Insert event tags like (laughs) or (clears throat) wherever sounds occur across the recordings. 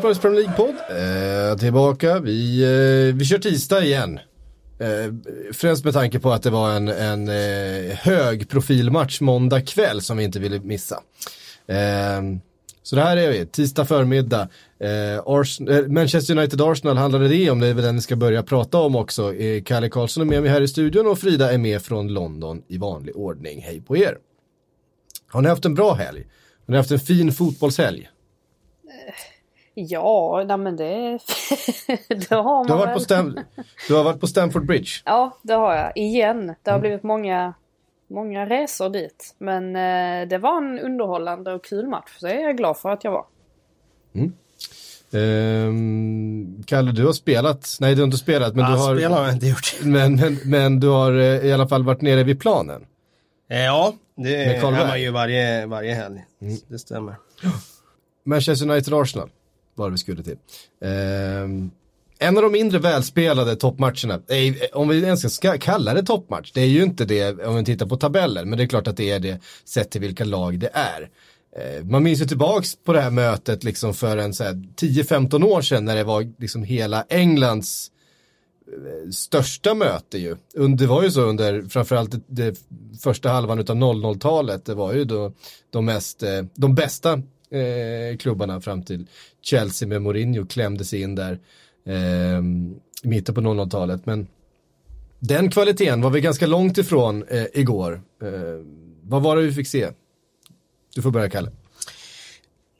Sportbladets Premier League-podd. Eh, tillbaka. Vi, eh, vi kör tisdag igen. Eh, främst med tanke på att det var en, en eh, hög profilmatch måndag kväll som vi inte ville missa. Eh, så det här är vi, tisdag förmiddag. Eh, eh, Manchester United-Arsenal handlade det om, det är väl den vi ska börja prata om också. Eh, Kalle Karlsson är med mig här i studion och Frida är med från London i vanlig ordning. Hej på er! Har ni haft en bra helg? Har ni haft en fin fotbollshelg? Ja, nej men det, (laughs) det har man Du har, varit på Stam du har varit på Stamford Bridge. Ja, det har jag. Igen. Det har Mm. blivit många, många resor dit. Men eh, det var en underhållande och kul match. Så det är jag glad för att jag var. Ehm, Kalle, du har spelat, nej du har inte spelat, men ja, du har, spel har jag inte gjort. (laughs) men, men, men du har eh, i alla fall varit nere vid planen. Eh, Ja, det är man ju varje, varje helg. Det stämmer. Manchester United-Arsenal var vi skulle till. Ehm, en av de mindre välspelade toppmatcherna, om vi ens ska kalla det toppmatch, det är ju inte det om vi tittar på tabellen, men det är klart att det är det sett till vilka lag det är. Eh, Man minns ju tillbaks på det här mötet liksom för en 10-15 år sedan när det var liksom hela Englands eh, största möte ju. Det var ju så under framförallt det, första halvan av 00-talet. Det var ju då de, mest, eh, de bästa eh, klubbarna fram till Chelsea med Mourinho klämde sig in där eh, i mitten på 00-talet. Men den kvaliteten var vi ganska långt ifrån eh, igår. Eh, vad var det vi fick se? Du får börja Kalle.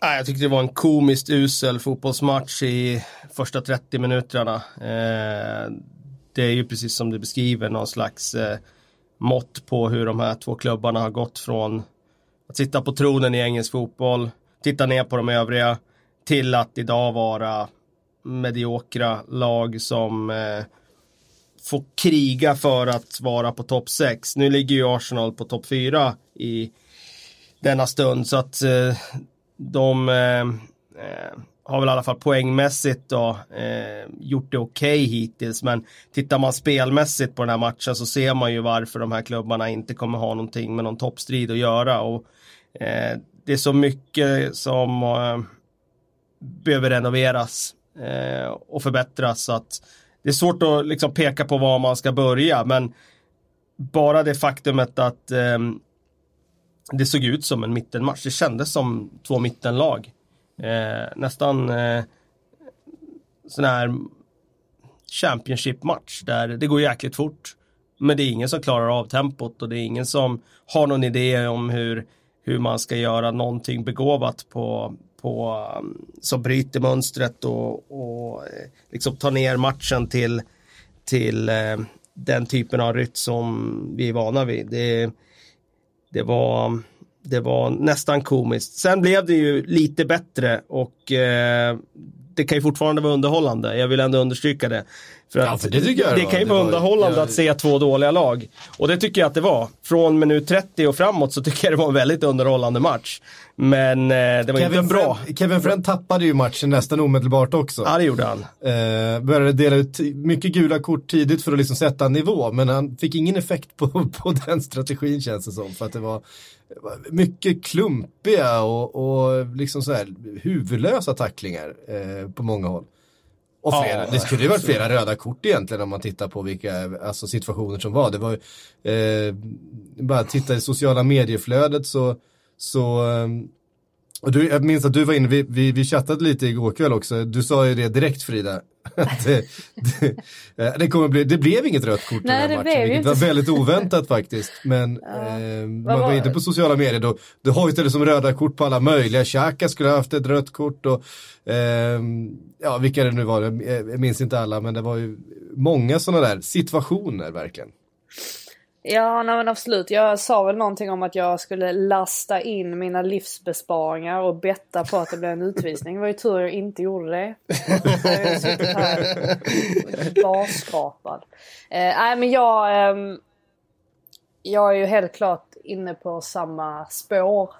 Jag tyckte det var en komiskt usel fotbollsmatch i första 30 minuterna. Eh, det är ju precis som du beskriver någon slags eh, mått på hur de här två klubbarna har gått från att sitta på tronen i engelsk fotboll, titta ner på de övriga, till att idag vara mediokra lag som eh, får kriga för att vara på topp 6. Nu ligger ju Arsenal på topp 4 i denna stund så att eh, de eh, eh, har väl i alla fall poängmässigt då eh, gjort det okej hittills men tittar man spelmässigt på den här matchen så ser man ju varför de här klubbarna inte kommer ha någonting med någon toppstrid att göra och eh, det är så mycket som eh, behöver renoveras eh, och förbättras så att det är svårt att liksom peka på var man ska börja men bara det faktumet att eh, det såg ut som en mittenmatch. Det kändes som två mittenlag. Eh, nästan eh, sån här Championship-match där det går jäkligt fort. Men det är ingen som klarar av tempot och det är ingen som har någon idé om hur, hur man ska göra någonting begåvat på, på som bryter mönstret och, och eh, liksom tar ner matchen till, till eh, den typen av rytm som vi är vana vid. Det, det var, det var nästan komiskt. Sen blev det ju lite bättre och eh, det kan ju fortfarande vara underhållande. Jag vill ändå understryka det. För Ja, att för det det det var. kan ju vara var- underhållande ja, att se två dåliga lag. Och det tycker jag att det var. Från minut 30 och framåt så tycker jag det var en väldigt underhållande match. Men eh, det var inte en bra. Friend, Kevin Friend tappade ju matchen nästan omedelbart också. Ja, det gjorde han. Eh, började dela ut mycket gula kort tidigt för att liksom sätta en nivå, men han fick ingen effekt på, (laughs) på den strategin känns det som. För att det var det var mycket klumpiga och, och liksom så här huvudlösa tacklingar eh, på många håll. Och Ja, flera, det skulle ju varit flera röda kort egentligen om man tittar på vilka alltså, situationer som var. Det var eh, bara titta i sociala medieflödet så, så eh, och du, jag minns att du var inne, vi, vi, vi chattade lite igår kväll också, du sa ju det direkt Frida. (laughs) Det, det, eh, det, kommer bli, det blev inget rött kort i Nej, den här det matchen, vilket var inte så. väldigt oväntat faktiskt. Men eh, man var var- inte på sociala medier då, då hojtade som röda kort på alla möjliga. Xhaka skulle ha haft ett rött kort och ehm, ja, vilka det nu var, jag minns inte alla, men det var ju många sådana där situationer verkligen. Ja, nej men absolut. Jag sa väl någonting om att jag skulle lasta in mina livsbesparingar och betta på att det blev en utvisning. Det var ju tur jag inte gjorde det. Jag har ju suttit här barskrapad. Eh, nej men jag... Eh, jag är ju helt klart inne på samma spår.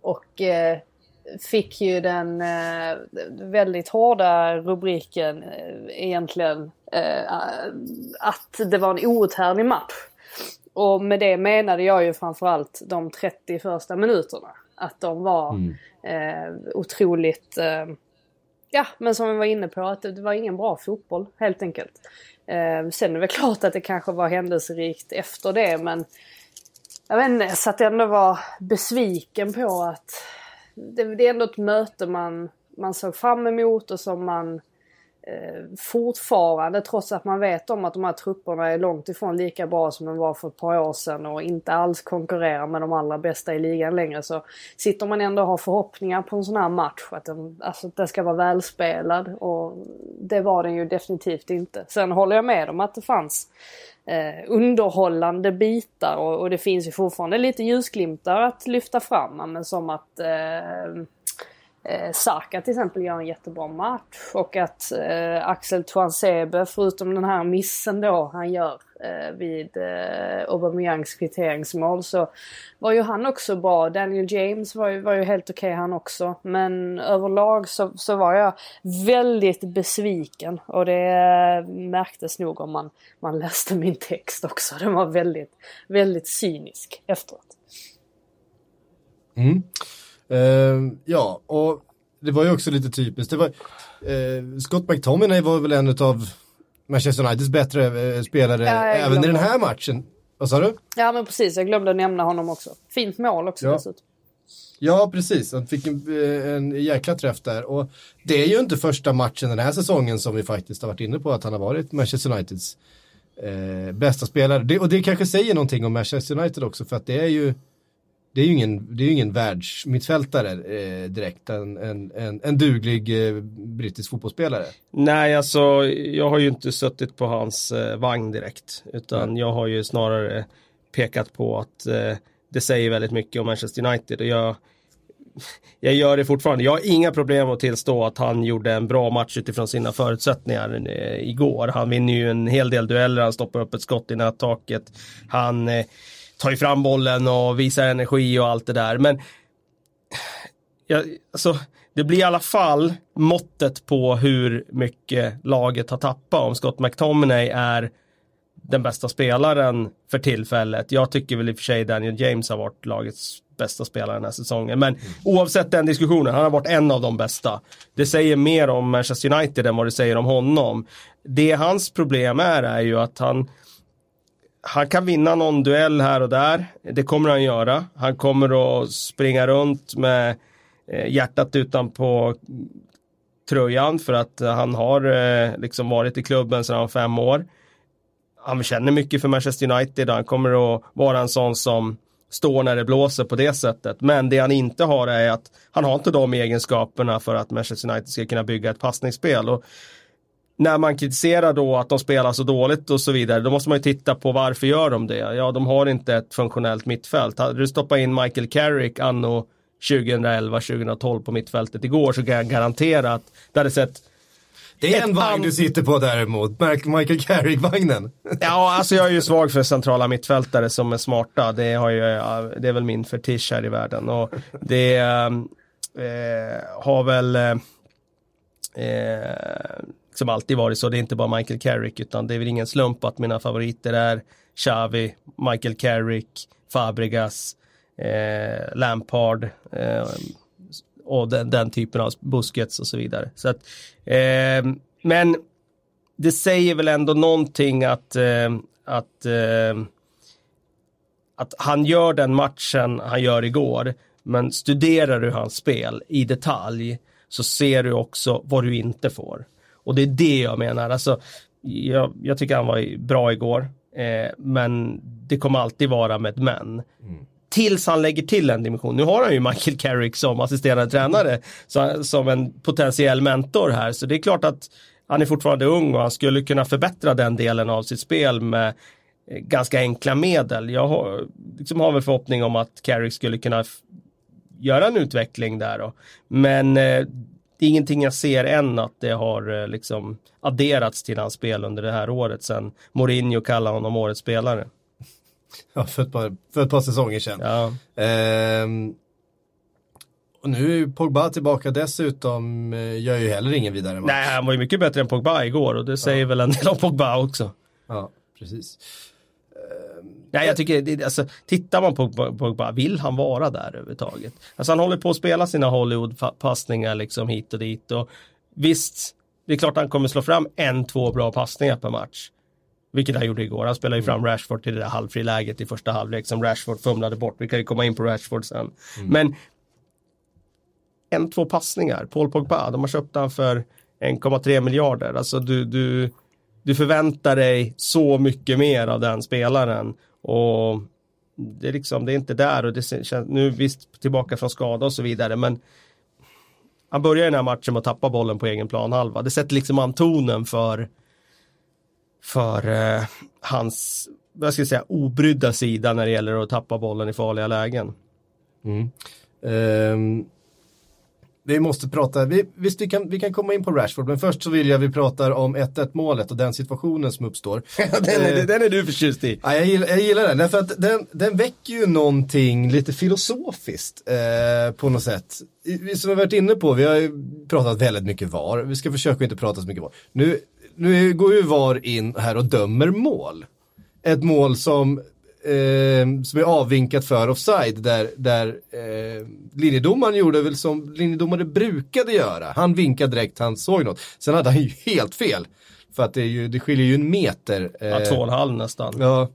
Och eh, fick ju den eh, väldigt hårda rubriken eh, egentligen eh, att det var en outhärdlig match. Och med det menade jag ju framförallt de 30 första minuterna. Att de var eh, otroligt eh, Ja, men som vi var inne på, att det var ingen bra fotboll helt enkelt. Eh, sen är det väl klart att det kanske var händelserikt efter det, men jag vet inte, jag satt ändå var besviken på att det, det är ändå ett möte man, man såg fram emot och som man Eh, fortfarande, trots att man vet om att de här trupperna är långt ifrån lika bra som de var för ett par år sedan och inte alls konkurrerar med de allra bästa i ligan längre så sitter man ändå och har förhoppningar på en sån här match. Att den, alltså, att den ska vara välspelad och det var den ju definitivt inte. Sen håller jag med om att det fanns eh, underhållande bitar och, och, det finns ju fortfarande lite ljusglimtar att lyfta fram. Men som att eh, eh, Saka till exempel gör en jättebra match och att eh, Axel Tuansebe, förutom den här missen då han gör eh, vid eh, Aubameyangs kvitteringsmål så var ju han också bra. Daniel James var ju, var ju helt okej okay han också. Men överlag så, så var jag väldigt besviken och det eh, märktes nog om man, man läste min text också. Den var väldigt, väldigt cynisk efteråt. Mm. Uh, ja, och det var ju också lite typiskt. Det var, uh, Scott McTominay var väl en av Manchester Uniteds bättre uh, spelare ja, även i den här matchen. Vad sa du? Ja men precis, jag glömde nämna honom också. Fint mål också ja. dessutom. Ja, precis. Han fick en, en jäkla träff där. Och det är ju inte första matchen den här säsongen som vi faktiskt har varit inne på att han har varit Manchester Uniteds eh, bästa spelare. Det, och det kanske säger någonting om Manchester United också för att det är ju det är ju ingen, det är ingen världsmittfältare eh, direkt, en, en, en, en duglig eh, brittisk fotbollsspelare. Nej, alltså jag har ju inte suttit på hans eh, vagn direkt, utan mm. jag har ju snarare pekat på att eh, det säger väldigt mycket om Manchester United och jag, jag gör det fortfarande. Jag har inga problem att tillstå att han gjorde en bra match utifrån sina förutsättningar eh, igår. Han vinner ju en hel del dueller, han stoppar upp ett skott i nättaket. Han eh, tar ju fram bollen och visar energi och allt det där. Men ja, alltså, det blir i alla fall måttet på hur mycket laget har tappat om Scott McTominay är den bästa spelaren för tillfället. Jag tycker väl i och för sig Daniel James har varit lagets bästa spelare den här säsongen. Men mm. oavsett den diskussionen, han har varit en av de bästa. Det säger mer om Manchester United än vad det säger om honom. Det hans problem är, är ju att han han kan vinna någon duell här och där. Det kommer han göra. Han kommer att springa runt med eh, hjärtat utanpå tröjan för att han har eh, liksom varit i klubben sedan han var fem år. Han känner mycket för Manchester United. Han kommer att vara en sån som står när det blåser på det sättet. Men det han inte har är att han har inte de egenskaperna för att Manchester United ska kunna bygga ett passningsspel. Och när man kritiserar då att de spelar så dåligt och så vidare, då måste man ju titta på varför gör de det? Ja, de har inte ett funktionellt mittfält. Hade du stoppat in Michael Carrick anno 2011-2012 på mittfältet igår så kan jag garantera att det hade sett det är en vagn du sitter på däremot, Michael Carrick-vagnen. (laughs) Ja, alltså jag är ju svag för centrala mittfältare som är smarta. Det, har ju, det är väl min fetisch här i världen. Och det eh, har väl eh, liksom alltid varit så. Det är inte bara Michael Carrick utan det är väl ingen slump att mina favoriter är Xavi, Michael Carrick, Fabregas, eh, Lampard eh, och den, den, typen av buskets och så vidare. Så att, eh, men det säger väl ändå någonting att, eh, att, eh, att han gör den matchen han gör igår. Men studerar du hans spel i detalj så ser du också vad du inte får. Och det är det jag menar. Alltså, jag, jag tycker han var bra igår. Eh, men det kommer alltid vara med ett men. Mm. Tills han lägger till en dimension. Nu har han ju Michael Carrick som assisterande tränare. Så, som en potentiell mentor här. Så det är klart att han är fortfarande ung och han skulle kunna förbättra den delen av sitt spel med eh, ganska enkla medel. Jag har, liksom har väl förhoppning om att Carrick skulle kunna göra en utveckling där. Då. Men eh, det är ingenting jag ser än att det har eh, liksom adderats till hans spel under det här året sen Mourinho kallade honom årets spelare. (laughs) Ja, för ett par, för ett par säsonger sedan. Ja. Ehm, och nu är ju Pogba tillbaka dessutom, eh, gör ju heller ingen vidare match. Nej, han var ju mycket bättre än Pogba igår och det säger ja. väl en del om Pogba också. Ja, precis. Nej, jag tycker, alltså, tittar man på Pogba, vill han vara där överhuvudtaget? Alltså han håller på att spela sina Hollywood-passningar liksom hit och dit och Visst, det är klart han kommer slå fram en, två bra passningar per match. Vilket han gjorde igår. Han spelade ju fram Rashford till det där halvfriläget i första halvlek som Rashford fumlade bort. Vi kan ju komma in på Rashford sen. Men en, två passningar. Paul Pogba, de har köpt han för 1,3 miljarder. Alltså du, du, du förväntar dig så mycket mer av den spelaren. Och det är liksom, det är inte där och det känns, nu visst tillbaka från skada och så vidare men han börjar den här matchen med att tappa bollen på egen planhalva. Det sätter liksom an tonen för för eh, hans, vad ska jag säga, obrydda sida när det gäller att tappa bollen i farliga lägen. Mm. Um, vi måste prata, vi, visst vi kan, vi kan komma in på Rashford, men först så vill jag vi pratar om 1-1 målet och den situationen som uppstår. (laughs) den, är, den är du förtjust i. Ja, jag, gillar, jag gillar den, därför att den, den väcker ju någonting lite filosofiskt eh, på något sätt. Vi som har varit inne på, vi har ju pratat väldigt mycket VAR, vi ska försöka inte prata så mycket VAR. Nu, nu går ju VAR in här och dömer mål. Ett mål som eh, som är avvinkat för offside där, där eh, linjedomaren gjorde väl som linjedomare brukade göra. Han vinkade direkt, han såg något. Sen hade han ju helt fel. För att det, är ju, det skiljer ju en meter. Eh, ja, två och en halv nästan. Ja.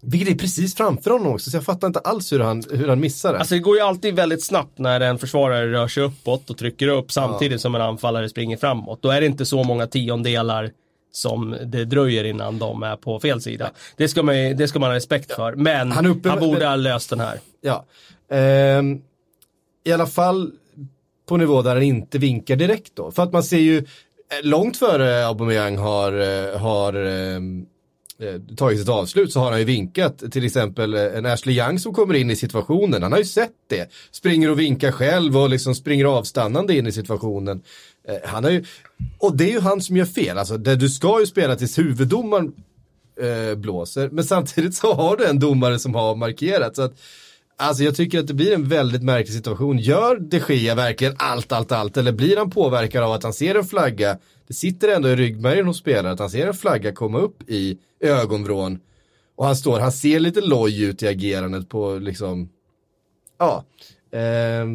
Vilket är precis framför honom också, så jag fattar inte alls hur han, hur han missar det. Alltså det går ju alltid väldigt snabbt när en försvarare rör sig uppåt och trycker upp samtidigt ja. som en anfallare springer framåt. Då är det inte så många tiondelar som det dröjer innan de är på fel sida. Det ska man, det ska man ha respekt för. Men han, uppe, han borde ha löst den här. Ja. Ehm, I alla fall på nivå där han inte vinkar direkt då. För att man ser ju eh, långt före Aubameyang har, eh, har ehm, eh, tagit sitt avslut så har han ju vinkat till exempel en Ashley Young som kommer in i situationen. Han har ju sett det. Springer och vinkar själv och liksom springer avstannande in i situationen. Eh, han har ju, och det är ju han som gör fel, alltså där du ska ju spela tills huvuddomaren eh, blåser, men samtidigt så har du en domare som har markerat. Så att, alltså jag tycker att det blir en väldigt märklig situation. Gör de Gia verkligen allt, allt, allt, eller blir han påverkad av att han ser en flagga, det sitter ändå i ryggmärgen hos spelaren, att han ser en flagga komma upp i ögonvrån. Och han står, han ser lite loj ut i agerandet på liksom, ja, eh,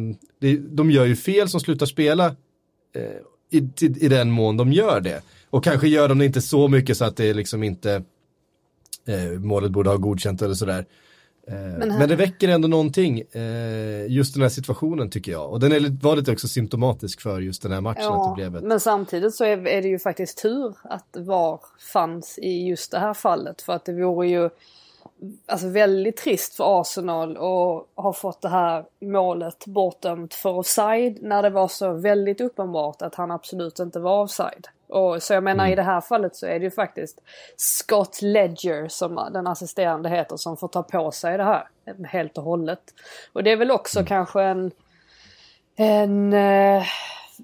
de gör ju fel som slutar spela i, i, i den mån de gör det. Och kanske gör de det inte så mycket så att det liksom inte eh, målet borde ha godkänt eller sådär. Eh, men, men, det väcker ändå någonting, eh, just den här situationen tycker jag. Och den är, var lite också symptomatisk för just den här matchen. Ja, att det blev ett... Men samtidigt så är, är, det ju faktiskt tur att VAR fanns i just det här fallet. För att det vore ju alltså väldigt trist för Arsenal och ha fått det här målet bortdömt för offside när det var så väldigt uppenbart att han absolut inte var offside. Och, så jag menar mm. i det här fallet så är det ju faktiskt Scott Ledger som den assisterande heter som får ta på sig det här helt och hållet. Och det är väl också mm. kanske en en eh,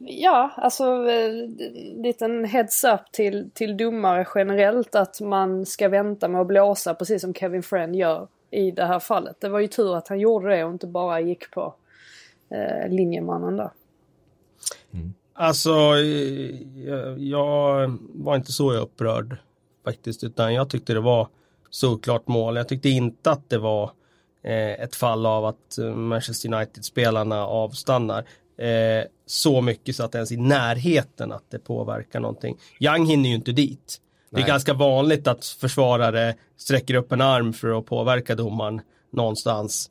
ja, alltså en eh, liten heads-up till, till domare generellt att man ska vänta med att blåsa precis som Kevin Friend gör i det här fallet. Det var ju tur att han gjorde det och inte bara gick på eh, linjemannen där. Mm. Alltså, jag, jag, var inte så upprörd faktiskt, utan jag tyckte det var såklart mål. Jag tyckte inte att det var eh, ett fall av att Manchester United-spelarna avstannar eh, så mycket så att det ens i närheten att det påverkar någonting. Young hinner ju inte dit. Det är ganska vanligt att försvarare sträcker upp en arm för att påverka domaren någonstans.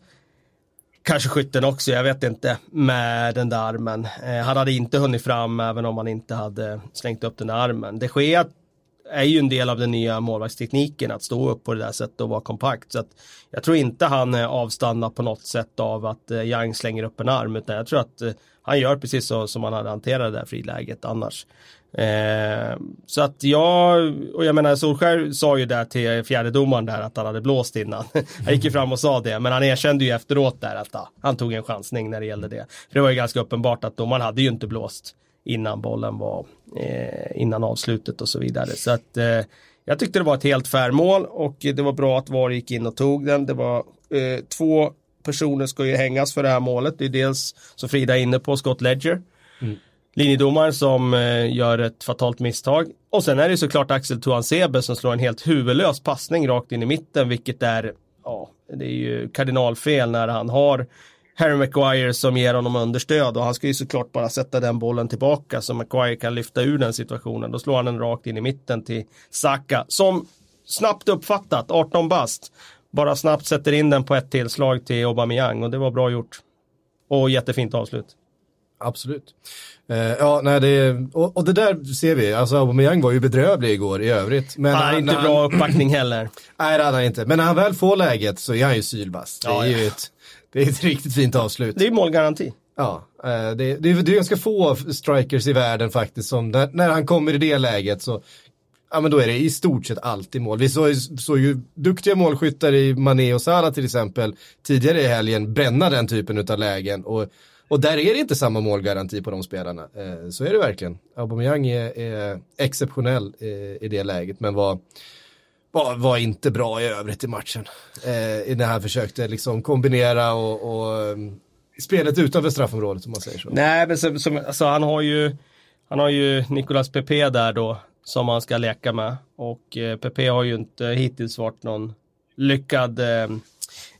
Kanske skytten också, jag vet inte, med den där armen. Eh, han hade inte hunnit fram även om han inte hade slängt upp den där armen. Det sker är ju en del av den nya målvaktstekniken att stå upp på det där sättet och vara kompakt. Så att jag tror inte han är avstannad på något sätt av att eh, Young slänger upp en arm utan jag tror att eh, han gör precis så som han hade hanterat det där friläget annars. Eh, så att jag, och jag menar Solskär sa ju där till fjärdedomaren där att han hade blåst innan. (laughs) han gick ju fram och sa det, men han erkände ju efteråt där att ah, han tog en chansning när det gällde det. För det var ju ganska uppenbart att domaren hade ju inte blåst innan bollen var, eh, innan avslutet och så vidare. Så att eh, jag tyckte det var ett helt fair mål och det var bra att VAR gick in och tog den. Det var eh, två personer ska ju hängas för det här målet. Det är dels, som Frida är inne på, Scott Ledger. Mm. Linjedomaren som eh, gör ett fatalt misstag. Och sen är det såklart Axel Tuan Sebe som slår en helt huvudlös passning rakt in i mitten, vilket är, ja, det är ju kardinalfel när han har Harry Maguire som ger honom understöd och han ska ju såklart bara sätta den bollen tillbaka så Maguire kan lyfta ur den situationen. Då slår han den rakt in i mitten till Saka som snabbt uppfattat, 18 bast, bara snabbt sätter in den på ett tillslag till Aubameyang och det var bra gjort. Och jättefint avslut. Absolut. Uh, ja, nej, det, och, och, det där ser vi, alltså Aubameyang var ju bedrövlig igår i övrigt. Men han har inte han, bra uppbackning heller. (clears throat) Nej, det hade han inte. Men när han väl får läget så är han ju sylvass. Det är ju ett, det är ett riktigt fint avslut. Det är målgaranti. Ja, uh, det, det, det, är ganska få strikers i världen faktiskt som när, när han kommer i det läget så ja men då är det i stort sett alltid mål. Vi såg, såg ju duktiga målskyttar i Mané och Salah till exempel tidigare i helgen bränna den typen av lägen. Och, och där är det inte samma målgaranti på de spelarna. Eh, så är det verkligen. Aubameyang är, är exceptionell eh, i det läget men var, var, var, inte bra i övrigt i matchen. Eh, när han försökte liksom kombinera och, och ehm, spelet utanför straffområdet om man säger så. Nej men som, som, alltså, han har ju han har ju Nicolas Pepe där då som han ska leka med. Och eh, Pepe har ju inte hittills varit någon lyckad eh,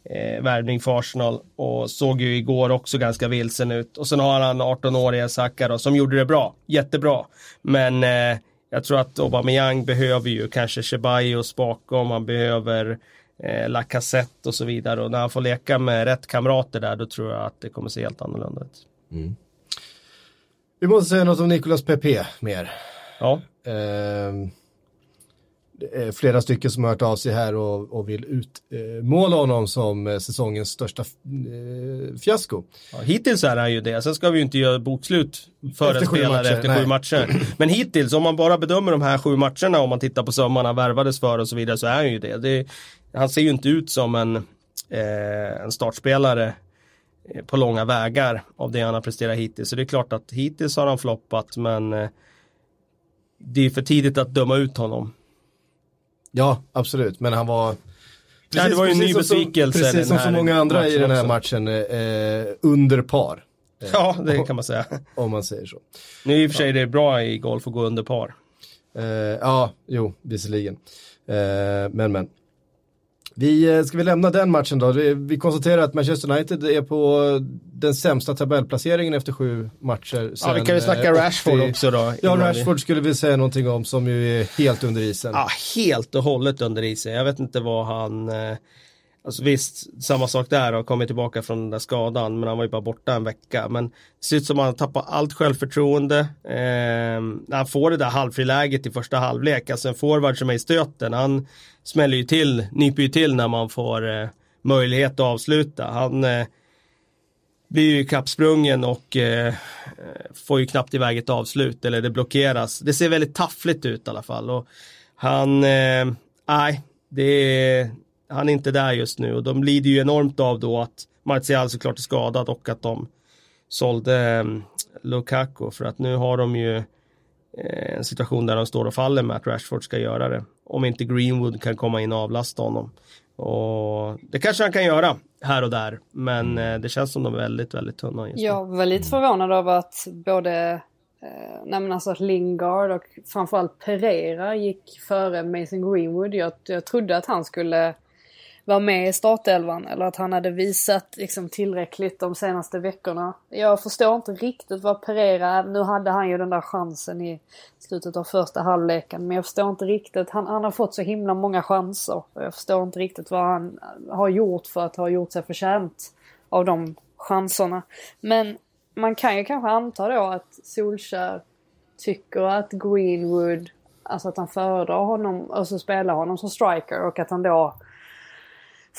eh, värvning för Arsenal och såg ju igår också ganska vilsen ut. Och sen har han 18-åriga Saka då, som gjorde det bra, jättebra. Men eh, jag tror att Aubameyang behöver ju kanske Ceballos bakom, han behöver eh, Lacazette och så vidare. Och när han får leka med rätt kamrater där, då tror jag att det kommer se helt annorlunda ut. Mm. Vi måste säga något om Nicolas Pepe mer. Ja. Eh, flera stycken som har hört av sig här och, och vill utmåla eh, honom som eh, säsongens största eh, fiasko. Ja, hittills är han ju det, sen ska vi ju inte göra bokslut för efter en spelare matcher, efter nej. sju matcher. Men hittills, om man bara bedömer de här sju matcherna, om man tittar på sömmarna värvades för och så vidare, så är han ju det. det han ser ju inte ut som en, eh, en startspelare eh, på långa vägar av det han har presterat hittills. Så det är klart att hittills har han floppat, men eh, det är för tidigt att döma ut honom. Ja, absolut, men han var Precis, Nej, det var ju en ny besvikelse. Precis som så många andra i den här matchen, eh, under par. Eh, ja, det kan man säga. (laughs) Om man säger så. Nu i och för sig ja. det är bra i golf att gå under par. Eh, ja, jo, visserligen. Eh, men, men. Vi, eh, ska vi lämna den matchen då? Vi konstaterar att Manchester United är på den sämsta tabellplaceringen efter sju matcher. ja, vi kan ju snacka eh, Rashford också då. Ja, Rashford vi... skulle vi säga någonting om som ju är helt under isen. Ja, helt och hållet under isen. Jag vet inte vad han eh, Alltså visst, samma sak där och kommit tillbaka från den där skadan, men han var ju bara borta en vecka. Men det ser ut som att han tappar allt självförtroende. Eh, när han får det där halvfriläget i första halvlek, alltså en forward som är i stöten, han smäller ju till, nyper ju till när man får eh, möjlighet att avsluta. Han eh, blir ju kappsprungen och eh, får ju knappt iväg ett avslut, eller det blockeras. Det ser väldigt taffligt ut i alla fall. Och han, eh, nej, det är han är inte där just nu och de lider ju enormt av då att Martial såklart är skadad och att de sålde um, Lukaku för att nu har de ju eh, en situation där de står och faller med att Rashford ska göra det. Om inte Greenwood kan komma in och avlasta honom. Och det kanske han kan göra här och där, men eh, det känns som de är väldigt, väldigt tunna just nu. Jag var lite förvånad över att både Eh, alltså att Lingard och framförallt Pereira gick före Mason Greenwood. Jag, jag trodde att han skulle var med i startelvan eller att han hade visat liksom tillräckligt de senaste veckorna. Jag förstår inte riktigt vad Pereira, nu hade han ju den där chansen i slutet av första halvleken men jag förstår inte riktigt, han, han har fått så himla många chanser och jag förstår inte riktigt vad han har gjort för att ha gjort sig förtjänt av de chanserna. Men man kan ju kanske anta då att Solskär tycker att Greenwood, alltså att han föredrar honom, alltså spelar honom som striker och att han då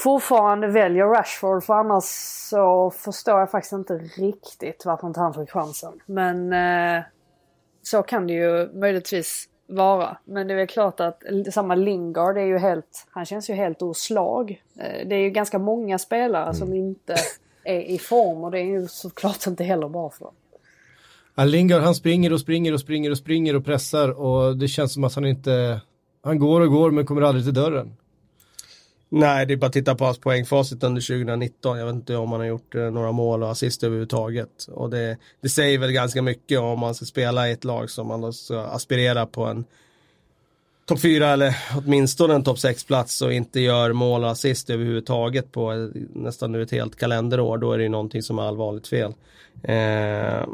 fortfarande väljer Rashford för annars så förstår jag faktiskt inte riktigt varför inte han fick chansen. Men eh, så kan det ju möjligtvis vara. Men det är väl klart att samma Lingard är ju helt, han känns ju helt ur slag. Eh, det är ju ganska många spelare mm. som inte är i form och det är ju såklart inte heller bra för dem. Ja, Lingard han springer och springer och springer och springer och pressar och det känns som att han inte, han går och går men kommer aldrig till dörren. Nej, det är bara att titta på hans poängfacit under 2019. Jag vet inte om han har gjort eh, några mål och assist överhuvudtaget. Och det, det säger väl ganska mycket om man ska spela i ett lag som man ska aspirera på en topp 4 eller åtminstone en topp 6-plats och inte gör mål och assist överhuvudtaget på eh, nästan nu ett helt kalenderår, då är det ju någonting som är allvarligt fel. Eh,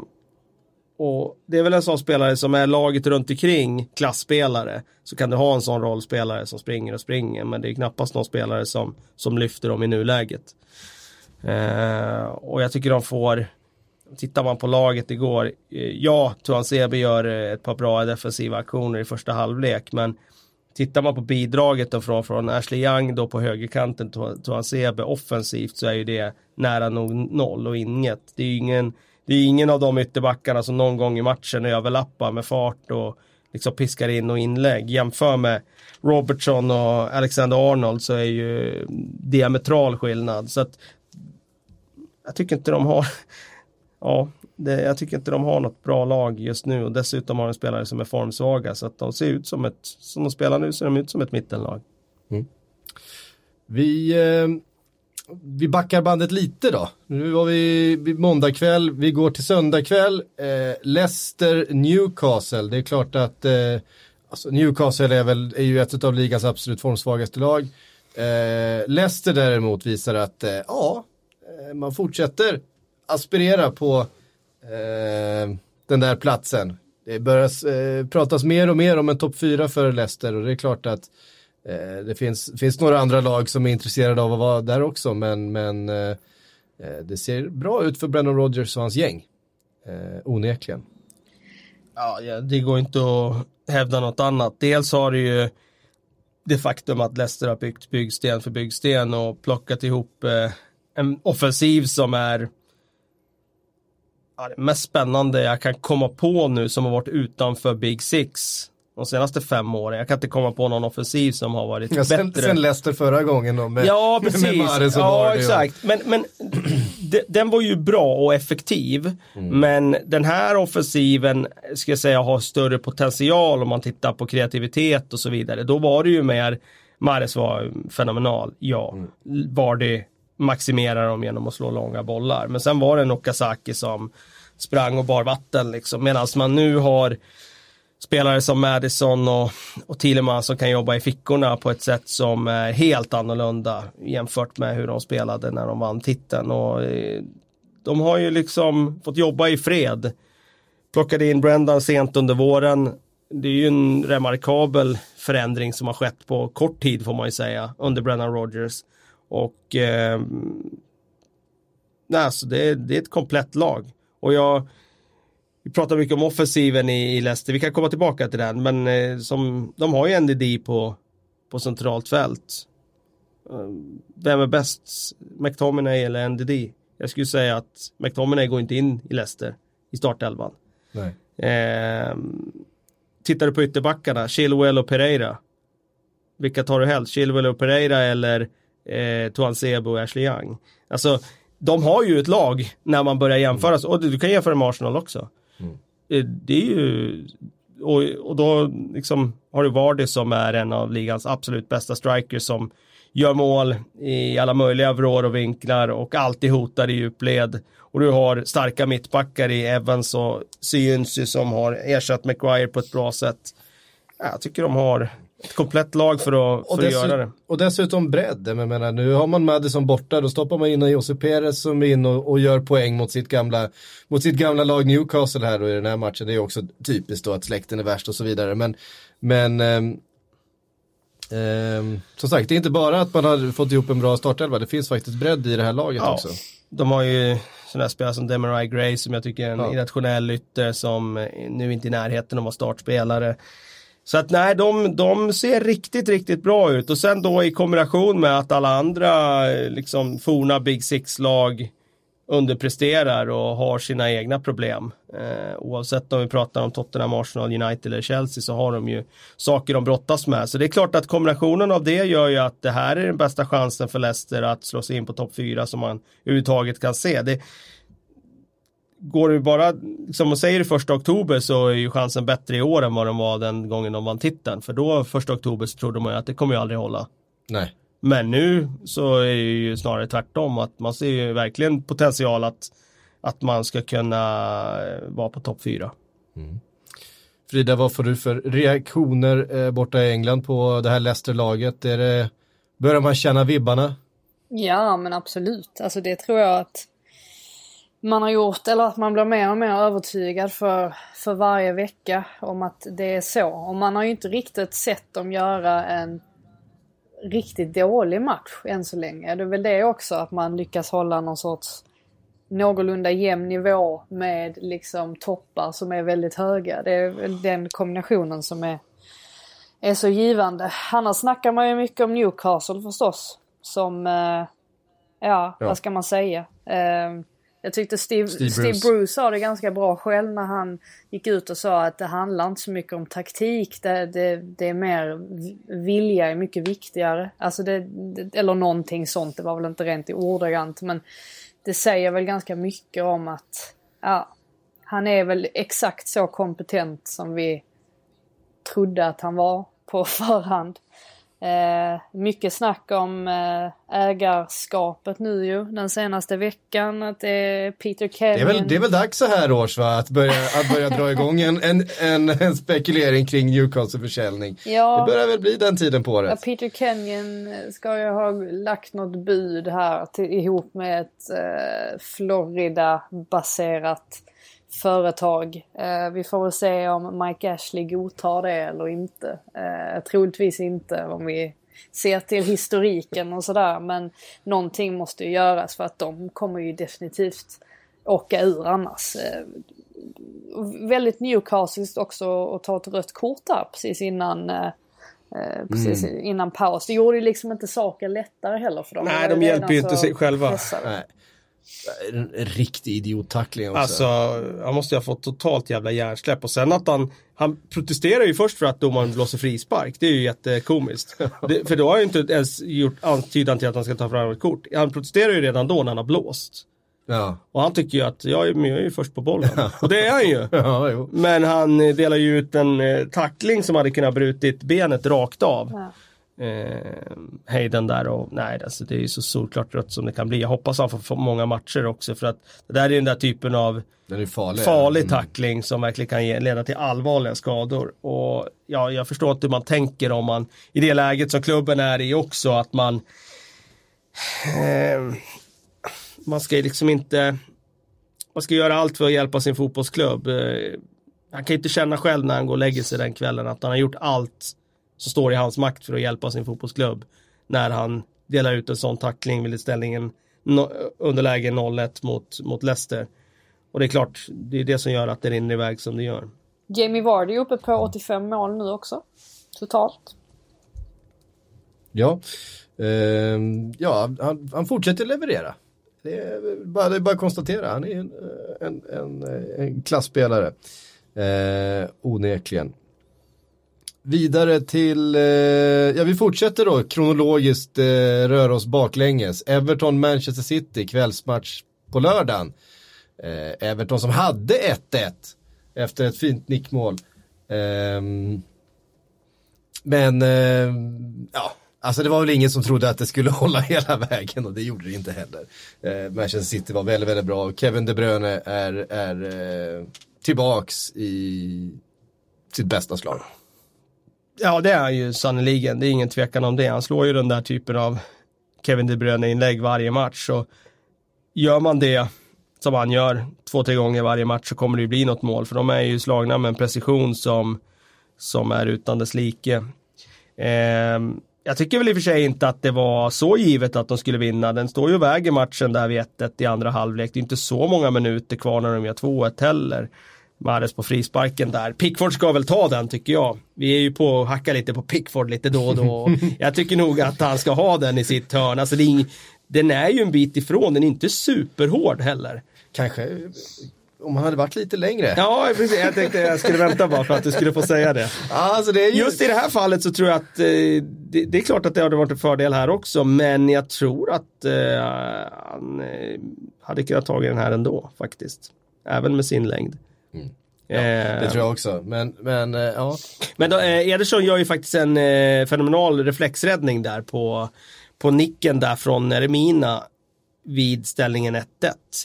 och det är väl en sån spelare som är laget runt omkring klassspelare. Så kan du ha en sån rollspelare som springer och springer. Men det är knappast någon spelare som, som lyfter dem i nuläget. Eh, och jag tycker de får, tittar man på laget igår, eh, ja, Tuan Sebe gör eh, ett par bra defensiva aktioner i första halvlek. Men tittar man på bidraget då från, från Ashley Young då på högerkanten, Tuan Sebe offensivt så är ju det nära nog noll och inget. Det är ju ingen det är ingen av de ytterbackarna som någon gång i matchen överlappar med fart och liksom piskar in och inlägg. Jämför med Robertson och Alexander Arnold så är ju diametral skillnad. Så att jag tycker inte de har (laughs) Ja, det, jag tycker inte de har något bra lag just nu och dessutom har de spelare som är formsvaga så att de ser ut som ett, som de spelar nu ser de ut som ett mittenlag. Mm. Vi eh, vi backar bandet lite då. Nu var vi måndag kväll, vi går till söndag kväll. Eh, Leicester Newcastle, det är klart att eh, alltså Newcastle är, väl, är ju ett av ligans absolut formsvagaste lag. Eh, Leicester däremot visar att eh, ja, eh, man fortsätter aspirera på eh, den där platsen. Det börjar eh, pratas mer och mer om en topp fyra för Leicester och det är klart att Eh, Eh, det finns, finns några andra lag som är intresserade av att vara där också, men, men eh, eh, det ser bra ut för Brennan Rodgers och hans gäng. Eh, onekligen. Ja, det går inte att hävda något annat. Dels har det ju det faktum att Leicester har byggt byggsten för byggsten och plockat ihop en offensiv som är ja, det mest spännande jag kan komma på nu som har varit utanför Big Six de senaste fem åren. Jag kan inte komma på någon offensiv som har varit ja, sen, bättre. Sen Leicester förra gången då med, Ja, (laughs) precis. Med och ja, exakt. Men, men (clears throat) den var ju bra och effektiv. Mm. Men den här offensiven, ska jag säga, har större potential om man tittar på kreativitet och så vidare. Då var det ju mer, Mares var fenomenal, ja. Mm. Var det maximerar dem genom att slå långa bollar. Men sen var det Nokasaki som sprang och bar vatten liksom. Medan man nu har spelare som Madison och, och Thielemans som kan jobba i fickorna på ett sätt som är helt annorlunda jämfört med hur de spelade när de vann titeln. Och, eh, de har ju liksom fått jobba i fred. Plockade in Brendan sent under våren. Det är ju en remarkabel förändring som har skett på kort tid får man ju säga under Brendan Rogers. Och eh, nej, alltså det, det är ett komplett lag. Och jag vi pratar mycket om offensiven i, i Leicester, vi kan komma tillbaka till den, men eh, som, de har ju NDD på, på centralt fält. Uh, vem är bäst, McTominay eller NDD? Jag skulle säga att McTominay går inte in i Leicester i startelvan. Eh, tittar du på ytterbackarna, Chilwell och Pereira. Vilka tar du helst? Chilwell och Pereira eller eh, Tuan Sebo och Ashley Young? Alltså, de har ju ett lag när man börjar jämföra. Mm. Och du kan jämföra med Arsenal också. Mm. Eh, det är ju och, och då liksom har du Vardy som är en av ligans absolut bästa strikers som gör mål i alla möjliga vrår och vinklar och alltid hotar i djupled. Och du har starka mittbackar i Evans och Syunsy som har ersatt McGuire på ett bra sätt. Jag tycker de har ett komplett lag för att, för att göra det. Och dessutom bredd. Jag menar, nu har man Madison borta, då stoppar man in Jose Perez som är in och, och, gör poäng mot sitt, gamla, mot sitt gamla lag Newcastle här då i den här matchen. Det är också typiskt då att släkten är värst och så vidare. Men, men ähm, ähm, som sagt, det är inte bara att man har fått ihop en bra startelva, det finns faktiskt bredd i det här laget ja. också. De har ju sådana spelare som Demarai Gray som jag tycker är en ja. irrationell ytter som nu inte är i närheten av att vara startspelare. Så att nej, de, de ser riktigt, riktigt bra ut. Och sen då i kombination med att alla andra eh, liksom forna Big Six-lag underpresterar och har sina egna problem. Eh, oavsett om vi pratar om Tottenham, Arsenal, United eller Chelsea så har de ju saker de brottas med. Så det är klart att kombinationen av det gör ju att det här är den bästa chansen för Leicester att slå sig in på topp 4 som man överhuvudtaget kan se. Det, går det bara, som man säger första oktober så är ju chansen bättre i år än vad den var den gången de vann titeln. För då första oktober så trodde man ju att det kommer ju aldrig hålla. Nej. Men nu så är det ju snarare tvärtom att man ser ju verkligen potential att, att man ska kunna eh, vara på topp fyra. Mm. Frida, vad får du för reaktioner eh, borta i England på det här Leicester-laget? Är det, börjar man känna vibbarna? Ja, men absolut. Alltså det tror jag att man har gjort, eller att man blir mer och mer övertygad för, för varje vecka om att det är så. Och man har ju inte riktigt sett dem göra en riktigt dålig match än så länge. Det är väl det också, att man lyckas hålla någon sorts någorlunda jämn nivå med liksom toppar som är väldigt höga. Det är väl den kombinationen som är, är så givande. Annars snackar man ju mycket om Newcastle förstås. Som, eh, ja, ja, vad ska man säga? Eh, jag tyckte Steve, Steve, Bruce. Steve, Bruce. sa det ganska bra själv när han gick ut och sa att det handlar inte så mycket om taktik. Det, det, det är mer vilja är mycket viktigare. Alltså det, det, eller någonting sånt. Det var väl inte rent i ordagrant men det säger väl ganska mycket om att ja, han är väl exakt så kompetent som vi trodde att han var på (laughs) förhand. Eh, mycket snack om eh, ägarskapet nu ju den senaste veckan. Att det är Peter Kenyon. Det är väl, det är väl dags så här års va? Att börja, att börja dra igång en, en, en, en (laughs) spekulering kring Newcastle-försäljning. Ja, det börjar väl bli den tiden på det. Ja, Peter Kenyon ska ju ha lagt något bud här till, ihop med ett eh, Florida-baserat företag. Eh, vi får väl se om Mike Ashley godtar det eller inte. Eh, troligtvis inte om vi ser till historiken och sådär. Men någonting måste ju göras för att de kommer ju definitivt åka ur annars. Eh, väldigt Newcastle också att ta ett rött kort där precis innan eh, precis mm. innan paus. Det gjorde ju liksom inte saken lättare heller för dem. Nej, de hjälper ju inte sig själva. En riktig idiottackling också. Alltså, han måste ju ha fått totalt jävla hjärnsläpp. Och sen att han, han protesterar ju först för att domaren blåser frispark. Det är ju jättekomiskt. (laughs) det, för då har han ju inte ens gjort antydan till att han ska ta fram ett kort. Han protesterar ju redan då när han har blåst. Ja. Och han tycker ju att jag är, jag är ju först på bollen. Och det är han ju. (laughs) Ja, Men han delar ju ut en eh, tackling som hade kunnat brutit benet rakt av. Eh, Hayden där och nej, alltså det är ju så solklart rött som det kan bli. Jag hoppas han får många matcher också för att det där är den där typen av farlig, farlig mm. tackling som verkligen kan ge, leda till allvarliga skador. Och ja, jag förstår inte hur man tänker om man i det läget som klubben är i också att man eh, man ska liksom inte man ska göra allt för att hjälpa sin fotbollsklubb. Eh, han kan inte känna själv när han går och lägger sig den kvällen att han har gjort allt som står i hans makt för att hjälpa sin fotbollsklubb när han delar ut en sån tackling vid ställningen no, underläge 0-1 mot, mot Leicester. Och det är klart, det är det som gör att det rinner iväg som det gör. Jamie Vardy är uppe på 85 mål nu också, totalt. Ja, eh, ja han, han, fortsätter leverera. Det är bara, det är bara att konstatera, han är en, en, en, en klassspelare. Eh, onekligen. Vidare till, eh, ja vi fortsätter då kronologiskt eh, röra oss baklänges. Everton, Manchester City, kvällsmatch på lördagen. Eh, Everton som hade 1-1 efter ett fint nickmål. Eh, men, eh, ja, alltså det var väl ingen som trodde att det skulle (laughs) hålla hela vägen och det gjorde det inte heller. Eh, Manchester City var väldigt, väldigt bra. och Kevin De Bruyne är, är eh, tillbaks i sitt bästa slag. Ja, det är han ju sannoliken. Det är ingen tvekan om det. Han slår ju den där typen av Kevin De Bruyne-inlägg varje match. Och gör man det som han gör två, tre gånger varje match så kommer det ju bli något mål. För de är ju slagna med en precision som, som är utan dess like. Eh, jag tycker väl i och för sig inte att det var så givet att de skulle vinna. Den står ju och väger matchen där vid 1-1 i andra halvlek. Det är inte så många minuter kvar när de gör 2-1 heller. Mares på frisparken där. Pickford ska väl ta den tycker jag. Vi är ju på och hackar lite på Pickford lite då och då. (laughs) jag tycker nog att han ska ha den i sitt hörn. Alltså är, den är ju en bit ifrån, den är inte superhård heller. Kanske om han hade varit lite längre. Ja, precis. Jag tänkte jag skulle vänta bara för att du skulle få säga det. Alltså det ju... Just i det här fallet så tror jag att eh, det, det, är klart att det hade varit en fördel här också, men jag tror att eh, han eh, hade kunnat ta den här ändå faktiskt. Även med sin längd. Mm. Ja, det eh, tror jag också, men, men eh, ja. Men då, eh, Ederson gör ju faktiskt en fenomenal reflexräddning där på, på nicken där från Remina. vid ställningen 1-1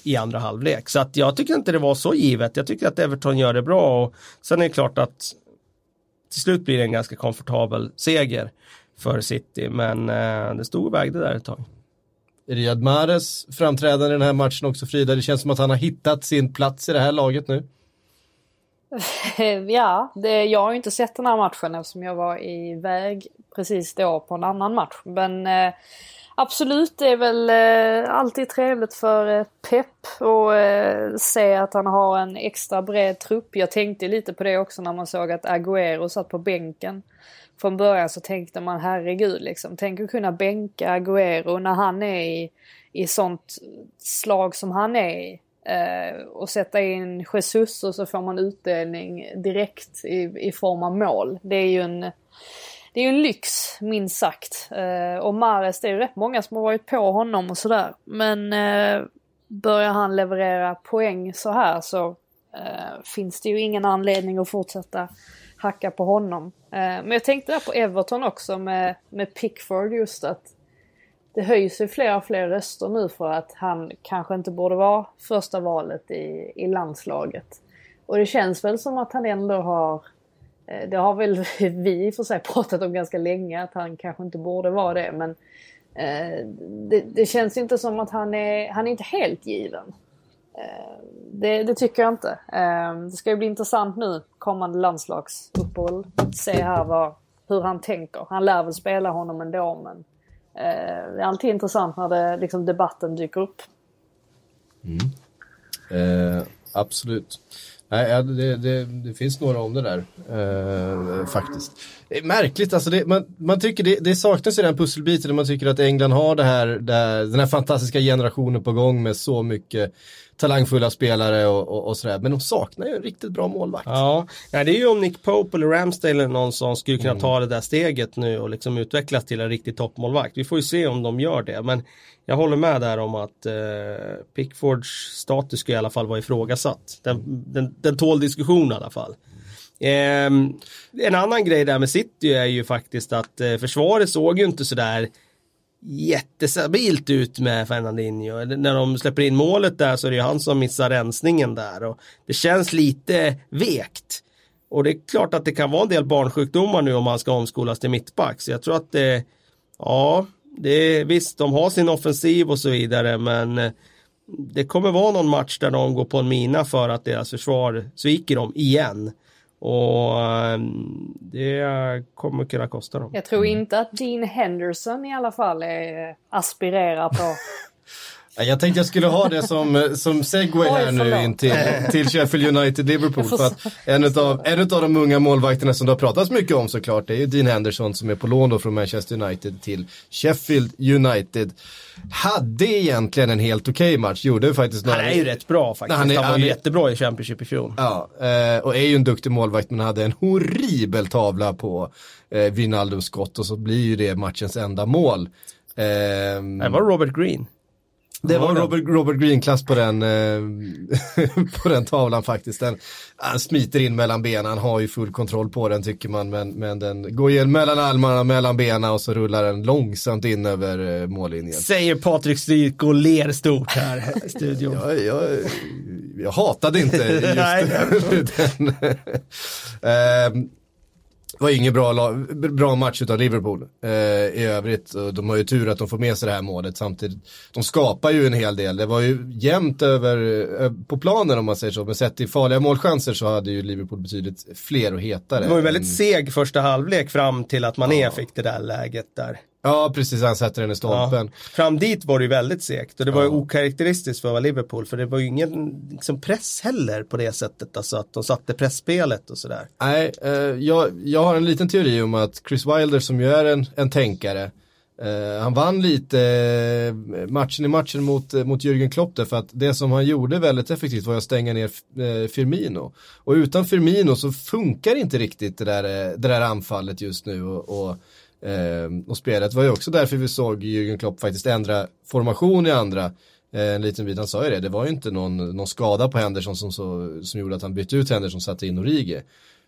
i andra halvlek. Så att jag tycker inte det var så givet. Jag tycker att Everton gör det bra och sen är det klart att till slut blir det en ganska komfortabel seger för City. Men det stod och vägde där ett tag. Riyad Mahrez framträdande i den här matchen också Frida. Det känns som att han har hittat sin plats i det här laget nu. (laughs) ja, det, jag har ju inte sett den här matchen eftersom jag var iväg precis då på en annan match. Men eh, absolut, det är väl eh, alltid trevligt för eh, Pep att eh, se att han har en extra bred trupp. Jag tänkte lite på det också när man såg att Agüero satt på bänken. Från början så tänkte man herregud liksom, tänk att kunna bänka Agüero när han är i, i sånt slag som han är i. Eh, och sätta in Jesus och så får man utdelning direkt i, i form av mål. Det är ju en, det är en lyx minst sagt. Eh, och Mares, det är ju rätt många som har varit på honom och sådär. Men eh, börjar han leverera poäng så här så eh, finns det ju ingen anledning att fortsätta hacka på honom. Eh, men jag tänkte där på Everton också med, med Pickford just att det höjs ju fler och fler röster nu för att han kanske inte borde vara första valet i, i landslaget. Och det känns väl som att han ändå har, eh, det har väl (laughs) vi i och för sig pratat om ganska länge, att han kanske inte borde vara det. Men eh, det, det, känns inte som att han är, han är inte helt given. Eh, det, det, tycker jag inte. Eh, det ska ju bli intressant nu, kommande landslagsuppehåll. Se här vad, hur han tänker. Han lär väl spela honom ändå men Eh, det är alltid intressant när det, liksom, debatten dyker upp. Mm. Eh, absolut. Nej, det, det, det, finns några om det där eh, faktiskt. Det är märkligt, alltså det, man, man tycker det, det saknas ju den pusselbiten man tycker att England har det här, det här, den här fantastiska generationen på gång med så mycket talangfulla spelare och, och, och sådär. Men de saknar ju en riktigt bra målvakt. Ja, det är ju om Nick Pope eller Ramsdale eller någon som skulle kunna mm. ta det där steget nu och liksom utvecklas till en riktig toppmålvakt. Vi får ju se om de gör det. Men jag håller med där om att eh, Pickfords status ska i alla fall vara ifrågasatt. Den, den, den tål diskussion i alla fall. Eh, en annan grej där med City är ju faktiskt att eh, försvaret såg ju inte sådär jättestabilt ut med Fernandinho. När de släpper in målet där så är det ju han som missar rensningen där och det känns lite vekt. Och det är klart att det kan vara en del barnsjukdomar nu om han ska omskolas till mittback. Så jag tror att det, ja, det är visst, de har sin offensiv och så vidare, men eh, det kommer vara någon match där de går på en mina för att deras försvar sviker dem igen. Och ehm, det kommer kunna kosta dem. Jag tror inte att Dean Henderson i alla fall är, eh, aspirerar på jag tänkte jag skulle ha det som, som segway här Oj, nu in till, till Sheffield United Liverpool. För att en av, en av de unga målvakterna som det har pratats mycket om såklart det är ju Dean Henderson som är på lån då från Manchester United till Sheffield United. Hade egentligen en helt okej okay match, gjorde faktiskt några... Han är ju rätt bra faktiskt. Han, är, han var han är, jättebra i Championship i fjol. Ja, eh, och är ju en duktig målvakt men hade en horribel tavla på eh, Wijnaldums skott och så blir ju det matchens enda mål. Eh, det var Robert Green. Det var Robert, Robert Green-klass på den, eh, (laughs) på den tavlan faktiskt. Den, han smiter in mellan benen, han har ju full kontroll på den tycker man. Men, men den går igen mellan armarna, mellan benen och så rullar den långsamt in över eh, mållinjen. Säger Patrik Stryk och ler stort här i (laughs) studion. jag, jag, jag hatade inte (laughs) just den. Var ingen bra, bra match utav Liverpool eh, i övrigt. De har ju tur att de får med sig det här målet samtidigt. De skapar ju en hel del. Det var ju jämnt över eh, på planen om man säger så. Men sett i farliga målchanser så hade ju Liverpool betydligt fler och hetare. Det var ju väldigt seg första halvlek fram till att Mané ja. fick det där läget där. Ja, precis. Han sätter den i stolpen. Ja. Fram dit var det ju väldigt segt och det var ju okaraktäristiskt för att vara Liverpool för det var ju ingen liksom, press heller på det sättet. Alltså att de satte pressspelet och sådär. Nej, eh, jag, jag har en liten teori om att Chris Wilder som ju är en, en tänkare eh, han vann lite eh, matchen i matchen mot, eh, mot Jürgen Klopp för att det som han gjorde väldigt effektivt var att stänga ner eh, Firmino. Och utan Firmino så funkar inte riktigt det där, eh, det där anfallet just nu. och, och Eh, och spelet var ju också därför vi såg Jürgen Klopp faktiskt ändra formation i andra. Eh, en liten bit, han sa ju det, det var ju inte någon, någon skada på Henderson som, så, som gjorde att han bytte ut Henderson och satte in Origi.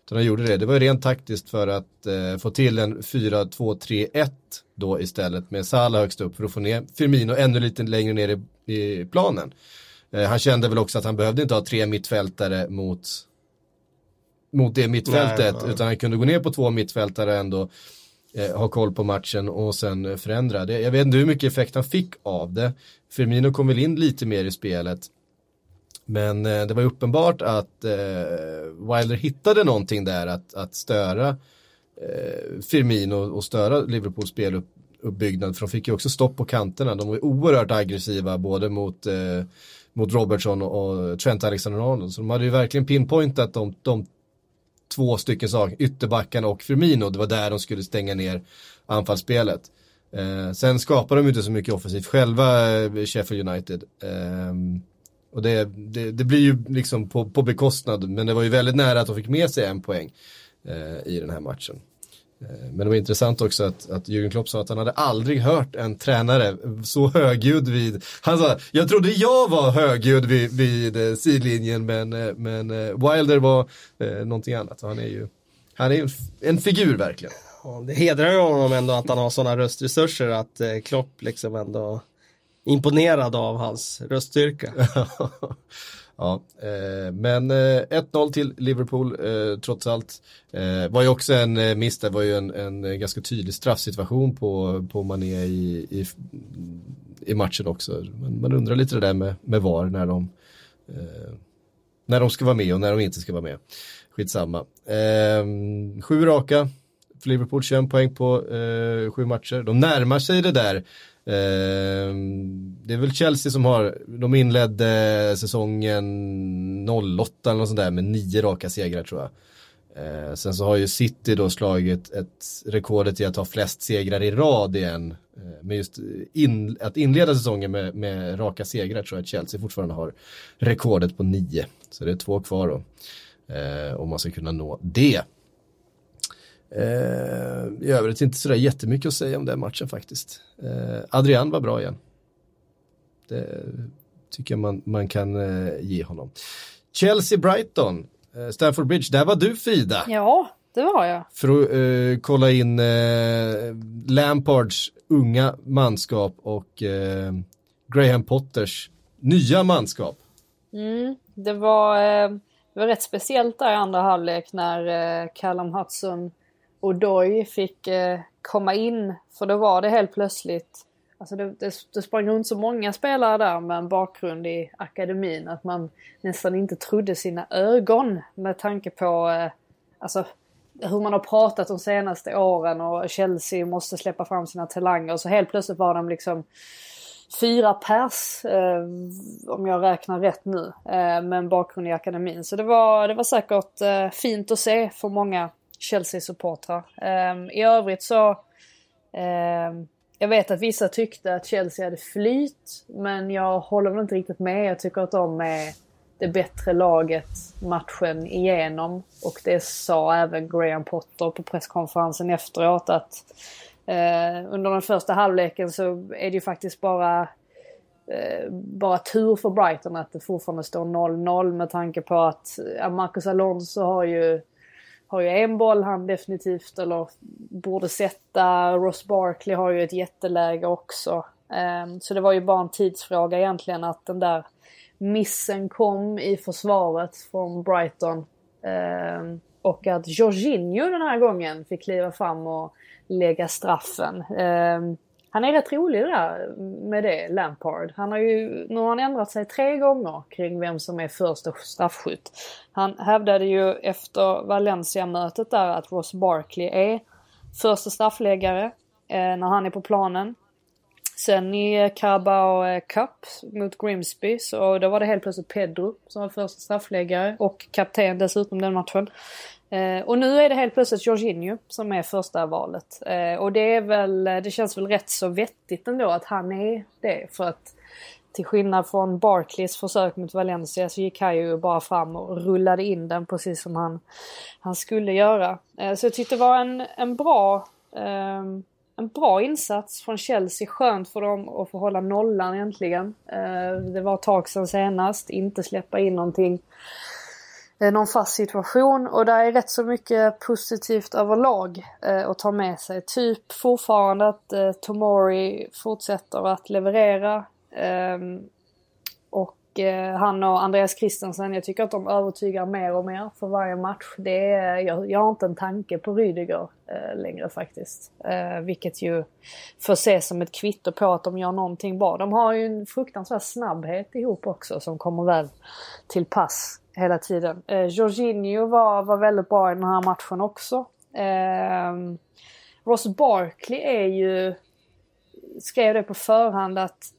Utan han gjorde det, det var rent taktiskt för att eh, få till en 4-2-3-1 då istället med Salah högst upp för att få ner Firmino ännu lite längre ner i, i planen. Eh, han kände väl också att han behövde inte ha tre mittfältare mot mot det mittfältet nej, nej. utan han kunde gå ner på två mittfältare ändå eh, ha koll på matchen och sen eh, förändra det. Jag vet inte hur mycket effekt han fick av det. Firmino kom väl in lite mer i spelet men eh, det var uppenbart att eh, Wilder hittade någonting där att, att störa eh, Firmino och störa Liverpools speluppbyggnad. För de fick ju också stopp på kanterna. De var oerhört aggressiva både mot, eh, mot Robertson och, och Trent Alexander-Arnold. Så de hade ju verkligen pinpointat de, de två stycken saker, ytterbackarna och Firmino. Det var där de skulle stänga ner anfallsspelet. Eh, sen skapade de inte så mycket offensivt själva, eh, Sheffield United. Eh, och det, det, det, blir ju liksom på, på bekostnad, men det var ju väldigt nära att de fick med sig en poäng eh, i den här matchen. Eh, men det var intressant också att, att Jürgen Klopp sa att han hade aldrig hört en tränare så högljudd vid, han sa, jag trodde jag var högljudd vid, vid eh, sidlinjen men, eh, men Wilder var eh, någonting annat. han är ju, han är en, en figur verkligen. Ja, det hedrar honom ändå att han har sådana röstresurser att eh, Klopp liksom ändå imponerad av hans röststyrka. (laughs) ja, eh, men eh, 1-0 till Liverpool eh, trots allt. Eh, var ju också en eh, miss, det var ju en, en ganska tydlig straffsituation på, på Mané i, i, i matchen också. Man, man undrar lite det där med, med VAR när de, eh, när de ska vara med och när de inte ska vara med. Skitsamma. Eh, sju raka, för Liverpool 21 poäng på eh, sju matcher. De närmar sig det där Ehm, det är väl Chelsea som har, de inledde säsongen 08 eller något sånt där med nio raka segrar tror jag. Ehm, sen så har ju City då slagit ett rekordet i att ha flest segrar i rad igen. Ehm, men just in, att inleda säsongen med, med, raka segrar tror jag att Chelsea fortfarande har rekordet på nio. Så det är två kvar då. om man ska kunna nå det. Eh, I övrigt inte sådär jättemycket att säga om den matchen faktiskt. Eh, Adrian var bra igen. Det tycker jag man, man kan eh, ge honom. Chelsea-Brighton, Stamford Bridge, där var du Frida. Ja, det var jag. För att eh, kolla in eh, Lampards unga manskap och eh, Graham Potters nya manskap. Mm, det, var, det var rätt speciellt där i andra halvlek när Callum Hudson Odoi fick eh, komma in. För då var det helt plötsligt, alltså det, det, det sprang runt så många spelare där med en bakgrund i akademin att man nästan inte trodde sina ögon med tanke på eh, alltså, hur man har pratat de senaste åren och Chelsea måste släppa fram sina talanger. Så helt plötsligt var de liksom fyra pers, eh, om jag räknar rätt nu, eh, med en bakgrund i akademin. Så det var, det var säkert eh, fint att se för många Chelsea-supportrar. Um, I övrigt så... Um, jag vet att vissa tyckte att Chelsea hade flyt, men jag håller väl inte riktigt med. Jag tycker att de är det bättre laget matchen igenom. Och det sa även Graham Potter på presskonferensen efteråt att eh, under den första halvleken så är det ju faktiskt bara eh, bara tur för Brighton att det fortfarande står 0-0 med tanke på att ja, Marcus Alonso har ju har ju en boll han definitivt eller borde sätta. Ross Barkley har ju ett jätteläge också. Ehm, så det var ju bara en tidsfråga egentligen att den där missen kom i försvaret från Brighton. Ehm, och att Jorginho den här gången fick kliva fram och lägga straffen. Ehm, han är rätt rolig där med det, Lampard. Han har ju, nu har han ändrat sig tre gånger kring vem som är första straffskytt. Han hävdade ju efter Valencia-mötet där att Ross Barkley är första straffläggare eh, när han är på planen. Sen i eh, Carabao eh, Cup mot Grimsby så då var det helt plötsligt Pedro som var första straffläggare och kapten dessutom den matchen. Eh, och nu är det helt plötsligt Jorginho som är första valet. Eh, och det är väl, eh, det känns väl rätt så vettigt ändå att han är det. För att till skillnad från Barclays försök mot Valencia så gick han ju bara fram och rullade in den precis som han, han skulle göra. Eh, så jag tyckte det var en, en bra ehm, en bra insats från Chelsea. Skönt för dem att få hålla nollan äntligen. Eh, det var ett tag sedan senast. Inte släppa in någonting Eh, någon fast situation och där är rätt så mycket positivt överlag eh, att ta med sig. Typ fortfarande att eh, Tomori fortsätter att leverera. Eh, och eh, han och Andreas Christensen, jag tycker att de övertygar mer och mer för varje match. Det är, jag, jag har inte en tanke på Rydiger eh, längre faktiskt. Eh, vilket ju får ses som ett kvitto på att de gör någonting bra. De har ju en fruktansvärd snabbhet ihop också som kommer väl till pass hela tiden. Eh, Jorginho var, var väldigt bra i den här matchen också. Eh, Ross Barkley är ju, skrev det på förhand att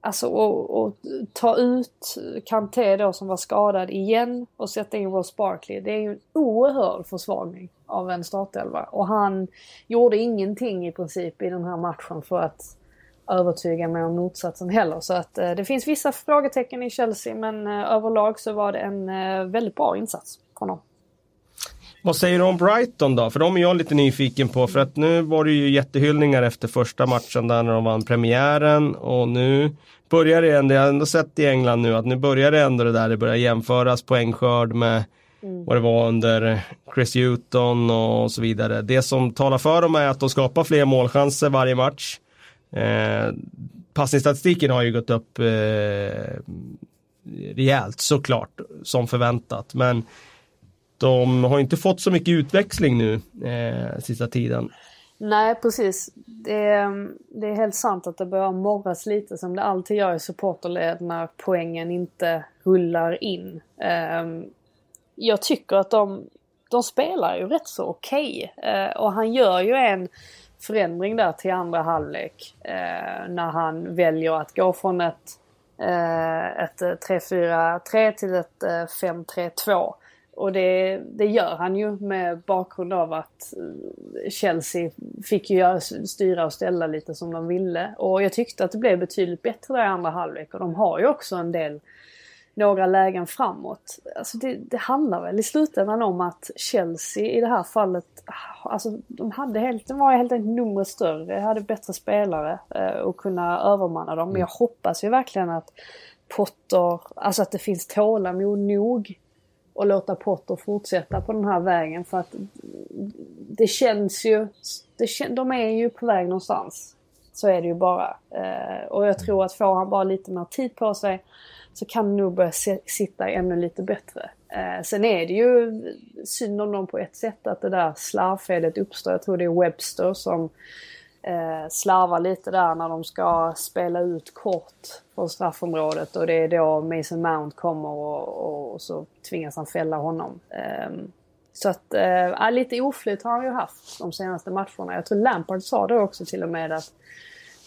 Alltså och, ta ut Kanté då som var skadad igen och sätta in Ross Barkley. Det är ju en oerhörd försvagning av en startelva. Och han gjorde ingenting i princip i den här matchen för att övertyga mig om motsatsen heller. Så att eh, det finns vissa frågetecken i Chelsea men eh, överlag så var det en eh, väldigt bra insats från dem. Vad säger du om Brighton då? För de är jag lite nyfiken på. För att nu var det ju jättehyllningar efter första matchen där när de vann premiären. Och nu börjar det ändå, jag har ändå sett i England nu att nu börjar det ändå det där, det börjar jämföras poängskörd med mm. vad det var under Chris Hewton och så vidare. Det som talar för dem är att de skapar fler målchanser varje match. Eh, passningsstatistiken har ju gått upp eh, rejält såklart, som förväntat. Men de har inte fått så mycket utväxling nu eh, sista tiden. Nej precis. Det är, det är helt sant att det börjar morras lite som det alltid gör i supporterled när poängen inte rullar in. Eh, jag tycker att de, de spelar ju rätt så okej. Okay. eh, och han gör ju en förändring där till andra halvlek. Eh, när han väljer att gå från ett, eh, ett eh, 3-4-3 till ett eh, 5-3-2. Och det, det gör han ju med bakgrund av att eh, Chelsea fick ju göra, styra och ställa lite som de ville. Och jag tyckte att det blev betydligt bättre där i andra halvlek och de har ju också en del några lägen framåt. Alltså det, det handlar väl i slutändan om att Chelsea i det här fallet, alltså de hade helt, de var helt enkelt numret större, hade bättre spelare eh, och kunna övermanna dem. Men jag hoppas ju verkligen att Potter, alltså att det finns tålamod nog och låta Potter fortsätta på den här vägen för att det känns ju, det, de är ju på väg någonstans. Så är det ju bara. Eh, och jag tror att får han bara lite mer tid på sig så kan det nog börja sitta ännu lite bättre. Eh, sen är det ju synd om dem på ett sätt att det där slarvfelet uppstår. Jag tror det är Webster som eh, slarvar lite där när de ska spela ut kort från straffområdet och det är då Mason Mount kommer och, och, och så tvingas han fälla honom. Eh, så att, eh, lite oflyt har han ju haft de senaste matcherna. Jag tror Lampard sa det också till och med att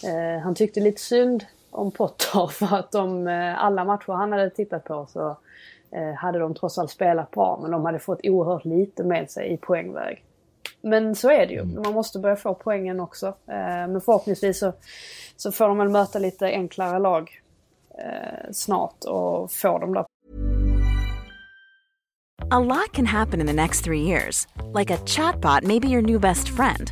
eh, han tyckte lite synd om Potter för (laughs) att de, eh, alla matcher han hade tittat på så eh, hade de trots allt spelat bra men de hade fått oerhört lite med sig i poängväg. Men så är det ju. Mm. Man måste börja få poängen också. Eh, men förhoppningsvis så, så får de väl möta lite enklare lag snart och få dem där. A lot can happen in the next three years. Like a chatbot may be your new best friend.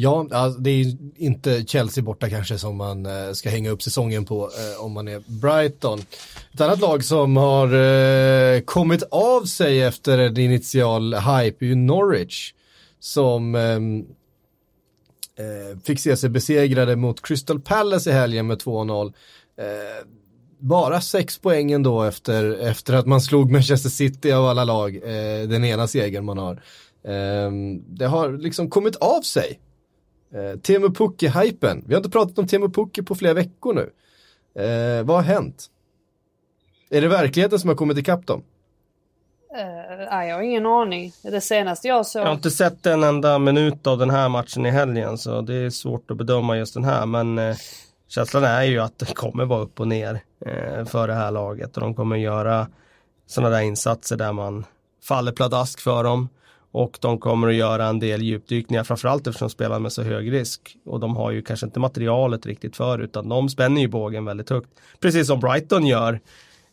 Ja, alltså, det är inte Chelsea borta kanske som man eh, ska hänga upp säsongen på eh, om man är Brighton. Ett annat lag som har eh, kommit av sig efter en initial hype är ju Norwich. Som ehm, fick se sig besegrade mot Crystal Palace i helgen med 2-0. bara sex poäng ändå efter, efter att man slog Manchester City av alla lag, den ena segern man har. Ehm, det har liksom kommit av sig Eh, Teemu Pukki-hypen. Vi har inte pratat om Teemu Pukki på flera veckor nu. Eh, vad har hänt? Är det verkligheten som har kommit ikapp dem? Uh, jag har ingen aning. Det senaste jag såg... Jag har inte sett en enda minut av den här matchen i helgen så det är svårt att bedöma just den här men eh, känslan är ju att det kommer vara upp och ner eh, för det här laget och de kommer göra sådana där insatser där man faller pladask för dem. Och de kommer att göra en del djupdykningar, framförallt eftersom de spelar med så hög risk. Och de har ju kanske inte materialet riktigt för, utan de spänner ju bågen väldigt högt. Precis som Brighton gör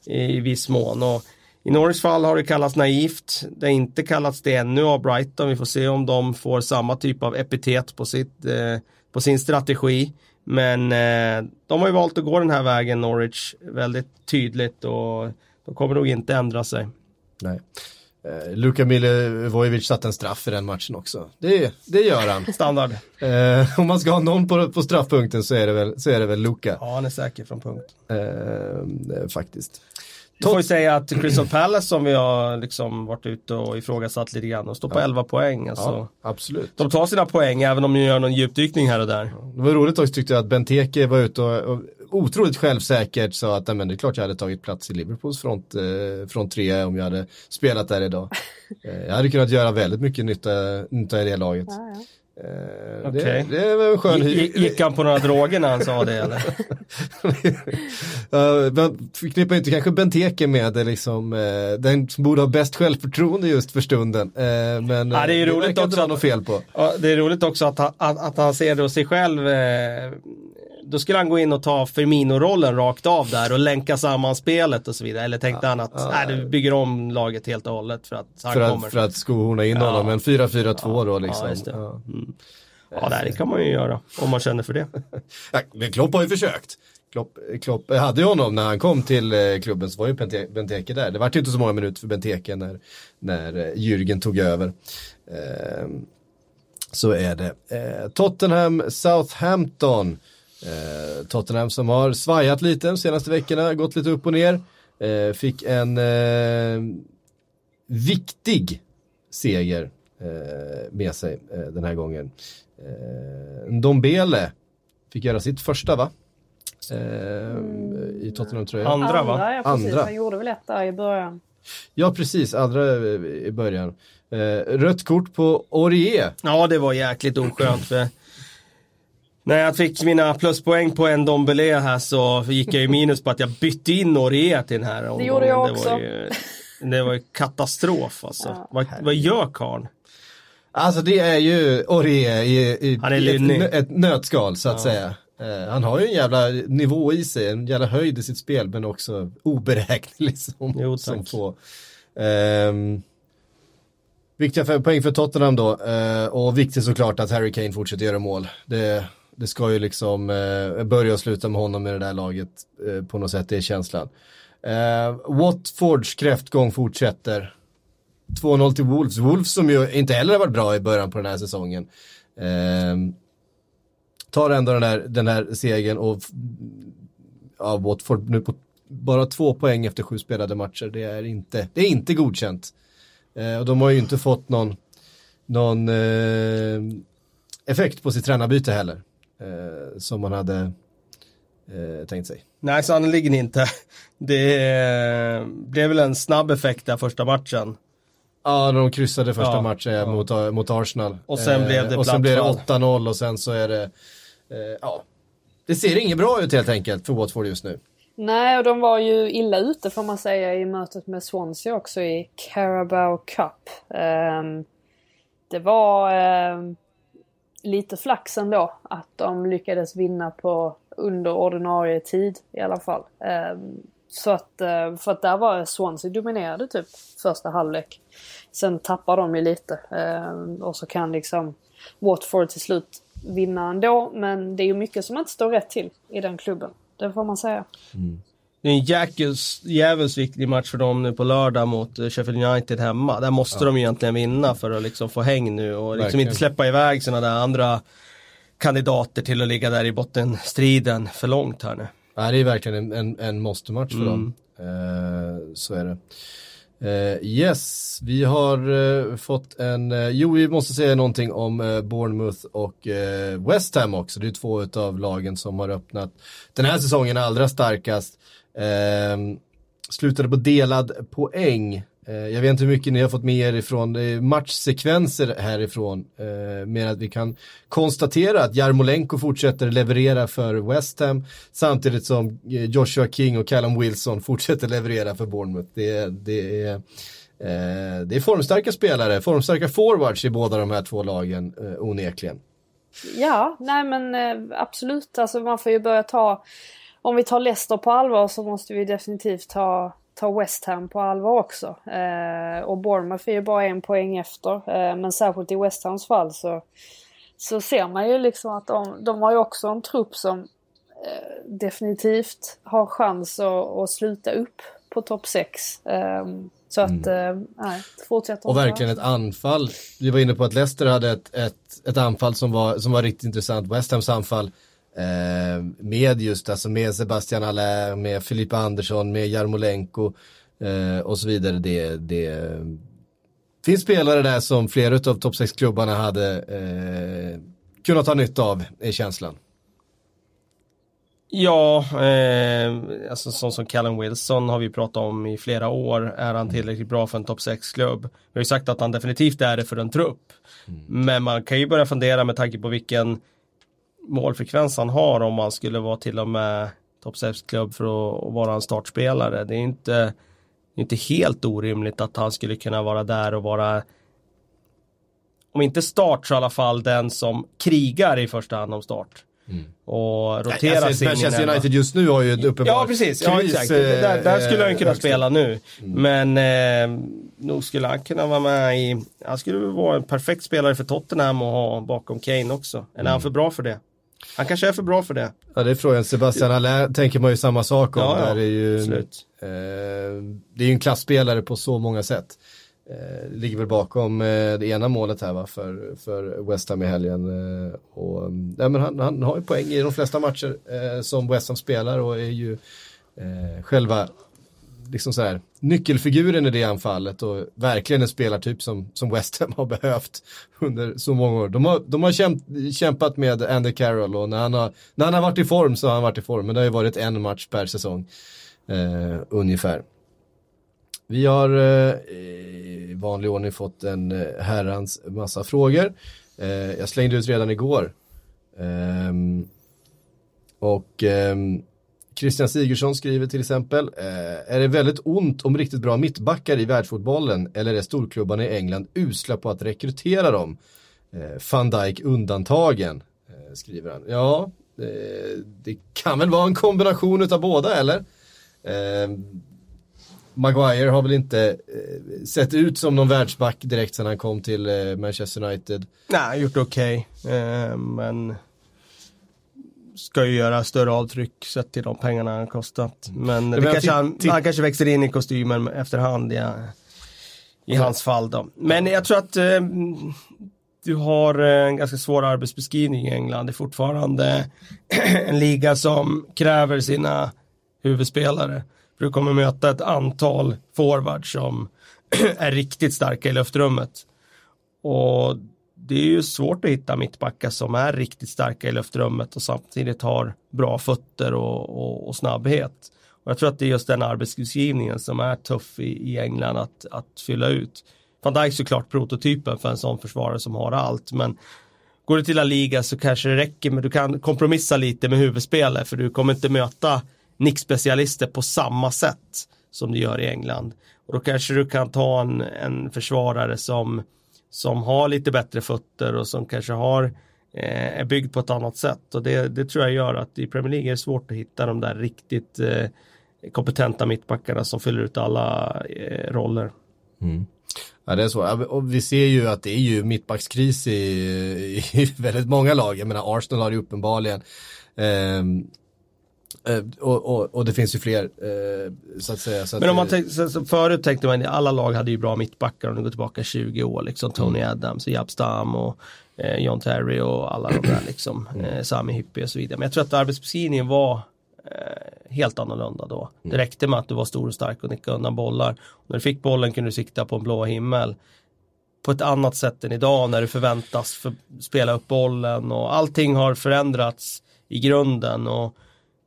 i viss mån. Och I Norris fall har det kallats naivt. Det har inte kallats det ännu av Brighton. Vi får se om de får samma typ av epitet på, sitt, eh, på sin strategi. Men eh, de har ju valt att gå den här vägen, Norwich, väldigt tydligt och de kommer nog inte ändra sig. Nej. Eh, Luka Milivojevic satte en straff i den matchen också. Det, det gör han. Standard. Eh, om man ska ha någon på, på straffpunkten så är det väl, så är det väl Luka. Ja, han är säker från punkt. Eh, faktiskt. Du får ju säga att Crystal Palace som vi har liksom varit ute och ifrågasatt lite grann och står på ja. 11 poäng. Alltså. Ja, absolut. De tar sina poäng även om de gör någon djupdykning här och där. Det var roligt också tyckte jag att Benteke var ute och, och otroligt självsäkert sa att men det är klart jag hade tagit plats i Liverpools front, eh, front tre om jag hade spelat där idag. (laughs) eh, jag hade kunnat göra väldigt mycket nytta, nytta i det laget. Ja, ja. Eh, okay. det, det var en skön Gick, gick han på några droger när han sa det eller? (laughs) uh, förknippar inte kanske Benteke med det liksom, uh, den som borde ha bäst självförtroende just för stunden. Uh, men ja, det är uh, roligt också att, fel på. Det är roligt också att, att, att han ser det sig själv då skulle han gå in och ta Firmino-rollen rakt av där och länka samman spelet och så vidare. Eller tänkte ja, han att ja, nej, du bygger om laget helt och hållet för att han för kommer. Att, för att skohorna in ja. honom, men 4-4-2 ja, då liksom. Ja, det. Ja. Mm. ja, det kan man ju göra om man känner för det. (laughs) men Klopp har ju försökt. Klopp, Klopp hade ju honom när han kom till eh, klubben så var ju Benteke där. Det var ju inte så många minuter för Benteke när, när eh, Jürgen tog över. Eh, så är det. Eh, Tottenham, Southampton. Eh, Tottenham som har svajat lite de senaste veckorna, gått lite upp och ner. Eh, fick en eh, viktig seger eh, med sig eh, den här gången. Eh, Dombele fick göra sitt första va? I Tottenham tror jag. Andra va? Andra, ja, precis. Andra. Han gjorde väl ett där i början. Ja precis, andra i början. rött kort på Orie. Ja det var jäkligt oskönt för när jag fick mina pluspoäng på en Dombele här så gick jag ju minus på att jag bytte in Norea till den här omgången. Det gjorde jag också. Det var ju, det var ju katastrof alltså. Ja. Vad, vad gör karln? Alltså det är ju Orie i, i, ett, ett nötskal så att ja. säga. Uh, han har ju en jävla nivå i sig, en jävla höjd i sitt spel men också oberäknelig (laughs) som, jo, som få. Um, viktiga poäng för Tottenham då uh, och viktigt såklart att Harry Kane fortsätter göra mål. Det, det ska ju liksom eh, börja och sluta med honom i det där laget eh, på något sätt, det är känslan. Eh, Watfords kräftgång fortsätter. 2-0 till Wolves. Wolves som ju inte heller har varit bra i början på den här säsongen. Eh, tar ändå den här, den här segern och ja, Watford nu på bara två poäng efter sju spelade matcher. Det är inte, det är inte godkänt. Eh, och de har ju inte fått någon, någon eh, effekt på sitt tränarbyte heller eh, som man hade eh, tänkt sig. Nej, sannoliken inte. Det eh, blev väl en snabb effekt där första matchen. Ja, de kryssade första ja, matchen ja. Mot, mot Arsenal. Och sen blev det eh, Och sen blev det 8-0 och sen så är det, eh, ja, det ser inget bra ut helt enkelt för Watford just nu. Nej, och de var ju illa ute får man säga i mötet med Swansea också i Carabao Cup. Um, det var um, lite flax ändå att de lyckades vinna på under ordinarie tid i alla fall. Ehm, så att, eh, för att där var Swansea dominerade typ första halvlek. Sen tappar de ju lite ehm, och så kan liksom Watford till slut vinna ändå. Men det är ju mycket som inte står rätt till i den klubben. Det får man säga. Mm. Det är en jäkels, jävels viktig match för dem nu på lördag mot eh, Sheffield United hemma. Där måste ja. de egentligen vinna för att liksom få häng nu och liksom inte släppa iväg sådana där andra kandidater till att ligga där i bottenstriden för långt här nu. Ja, det är verkligen en, en, en måste-match för mm. dem. Uh, så är det. Uh, yes, vi har uh, fått en, jo vi måste säga någonting om Bournemouth och West Ham också. Det är två av lagen som har öppnat den här säsongen allra starkast. Eh, slutade på delad poäng Eh, jag vet inte hur mycket ni har fått med er ifrån matchsekvenser härifrån. Eh, med att vi kan konstatera att Jarmolenko fortsätter leverera för West Ham samtidigt som eh, Joshua King och Callum Wilson fortsätter leverera för Bournemouth. Det, det är Eh, det är formstarka spelare, formstarka forwards i båda de här två lagen eh, onekligen. Ja, nej men eh, absolut. Alltså man får ju börja ta, om vi tar Leicester på allvar så måste vi definitivt ta, ta West Ham på allvar också. Eh, och Bournemouth är ju bara en poäng efter. Eh, men särskilt i West Hams fall så, så ser man ju liksom att de, de har ju också en trupp som eh, definitivt har chans att, att sluta upp på topp 6. Så att, mm. Eh, nej, fortsätter Och verkligen ett anfall. Vi var inne på att Leicester hade ett, ett, ett anfall som var, som var riktigt intressant. West Hams anfall med just, alltså med Sebastian Allaire, med Filippa Andersson, med Jarmolenko eh, och så vidare. Det, det finns spelare där som flera av topp 6-klubbarna hade eh, kunnat ha nytta av, är känslan. Ja, eh, alltså sån som Callum Wilson har vi pratat om i flera år. Är han tillräckligt bra för en topp 6-klubb? Vi har ju sagt att han definitivt är det för en trupp. Mm. Men man kan ju börja fundera med tanke på vilken målfrekvens han har om han skulle vara till och med topp 6-klubb för att, vara en startspelare. Det är inte, inte helt orimligt att han skulle kunna vara där och vara om inte start så i alla fall den som krigar i första hand om start. Mm. Och rotera alltså, Manchester United just nu har ju ett uppenbart Ja precis, ja, exakt. där, där skulle han kunna spela nu. Mm. Men eh, nog skulle han kunna vara med i, han skulle vara en perfekt spelare för Tottenham och ha bakom Kane också. Eller mm. är han för bra för det? Han kanske är för bra för det. Ja det är frågan, Sebastian Allaire tänker man ju samma sak om. Ja, ja. Där är ju, eh, det är ju en klassspelare på så många sätt eh, ligger väl bakom eh, det ena målet här va, för, för West Ham i helgen. Eh, och, ja, men han, han har ju poäng i de flesta matcher eh, som West Ham spelar och är ju eh, själva liksom så här, nyckelfiguren i det anfallet och verkligen en spelartyp som, som West Ham har behövt under så många år. De har, de har kämp, kämpat med Andy Carroll och när han, har, när han har varit i form så har han varit i form, men det har ju varit en match per säsong eh, ungefär. Vi har eh, i vanlig ordning fått en eh, herrans massa frågor. Eh, jag slängde ut redan igår. Ehm, och ehm, Christian Sigurdsson skriver till exempel, eh, är det väldigt ont om riktigt bra mittbackar i världsfotbollen eller är storklubbarna i England usla på att rekrytera dem? Eh, van Dijk undantagen, eh, skriver han. Ja, det kan väl vara en kombination av båda eller? Maguire har väl inte eh, sett ut som någon världsback direkt sedan han kom till eh, Manchester United. Nej, gjort okej. Okay. Eh, men ska ju göra större avtryck sett till de pengarna han kostat. Men det, kanske han, han kanske växer in i kostymen efterhand ja, i hans fall då. Men jag tror att eh, du har en ganska svår arbetsbeskrivning i England. Det är fortfarande (clears throat) en liga som kräver sina huvudspelare. För du kommer möta ett antal forwards som (clears throat) är riktigt starka i luftrummet. Och det är ju svårt att hitta mittbackar som är riktigt starka i luftrummet och samtidigt har bra fötter och, och, och snabbhet. Och jag tror att det är just den arbetsbeskrivningen som är tuff i, i England att, att fylla ut. Van Dijk är såklart prototypen för en sån försvarare som har allt, men går du till La Liga så kanske det räcker men du kan kompromissa lite med huvudspelet för du kommer inte möta nickspecialister på samma sätt som du gör i England. Och då kanske du kan ta en, en försvarare som, som har lite bättre fötter och som kanske har eh, är byggd på ett annat sätt. Och det, det tror jag gör att i Premier League är det svårt att hitta de där riktigt eh, kompetenta mittbackarna som fyller ut alla eh, roller. Mm. Ja det är så, och vi ser ju att det är ju mittbackskris i, i (laughs) väldigt många lag. Jag menar Arsenal har ju uppenbarligen eh, Eh, och, och, och, det finns ju fler eh, så att säga. Så Men om man tänkte, så förut tänkte man alla lag hade ju bra mittbackar om du går tillbaka 20 år. Liksom Tony mm. Adams, Jab Stam och eh, John Terry och alla de där liksom. Mm. Eh, Sami Hippie och så vidare. Men jag tror att arbetsbeskrivningen var eh, helt annorlunda då. Mm. Det räckte med att du var stor och stark och nickade undan bollar. Och när du fick bollen kunde du sikta på en blå himmel på ett annat sätt än idag när du förväntas för, spela upp bollen och allting har förändrats i grunden och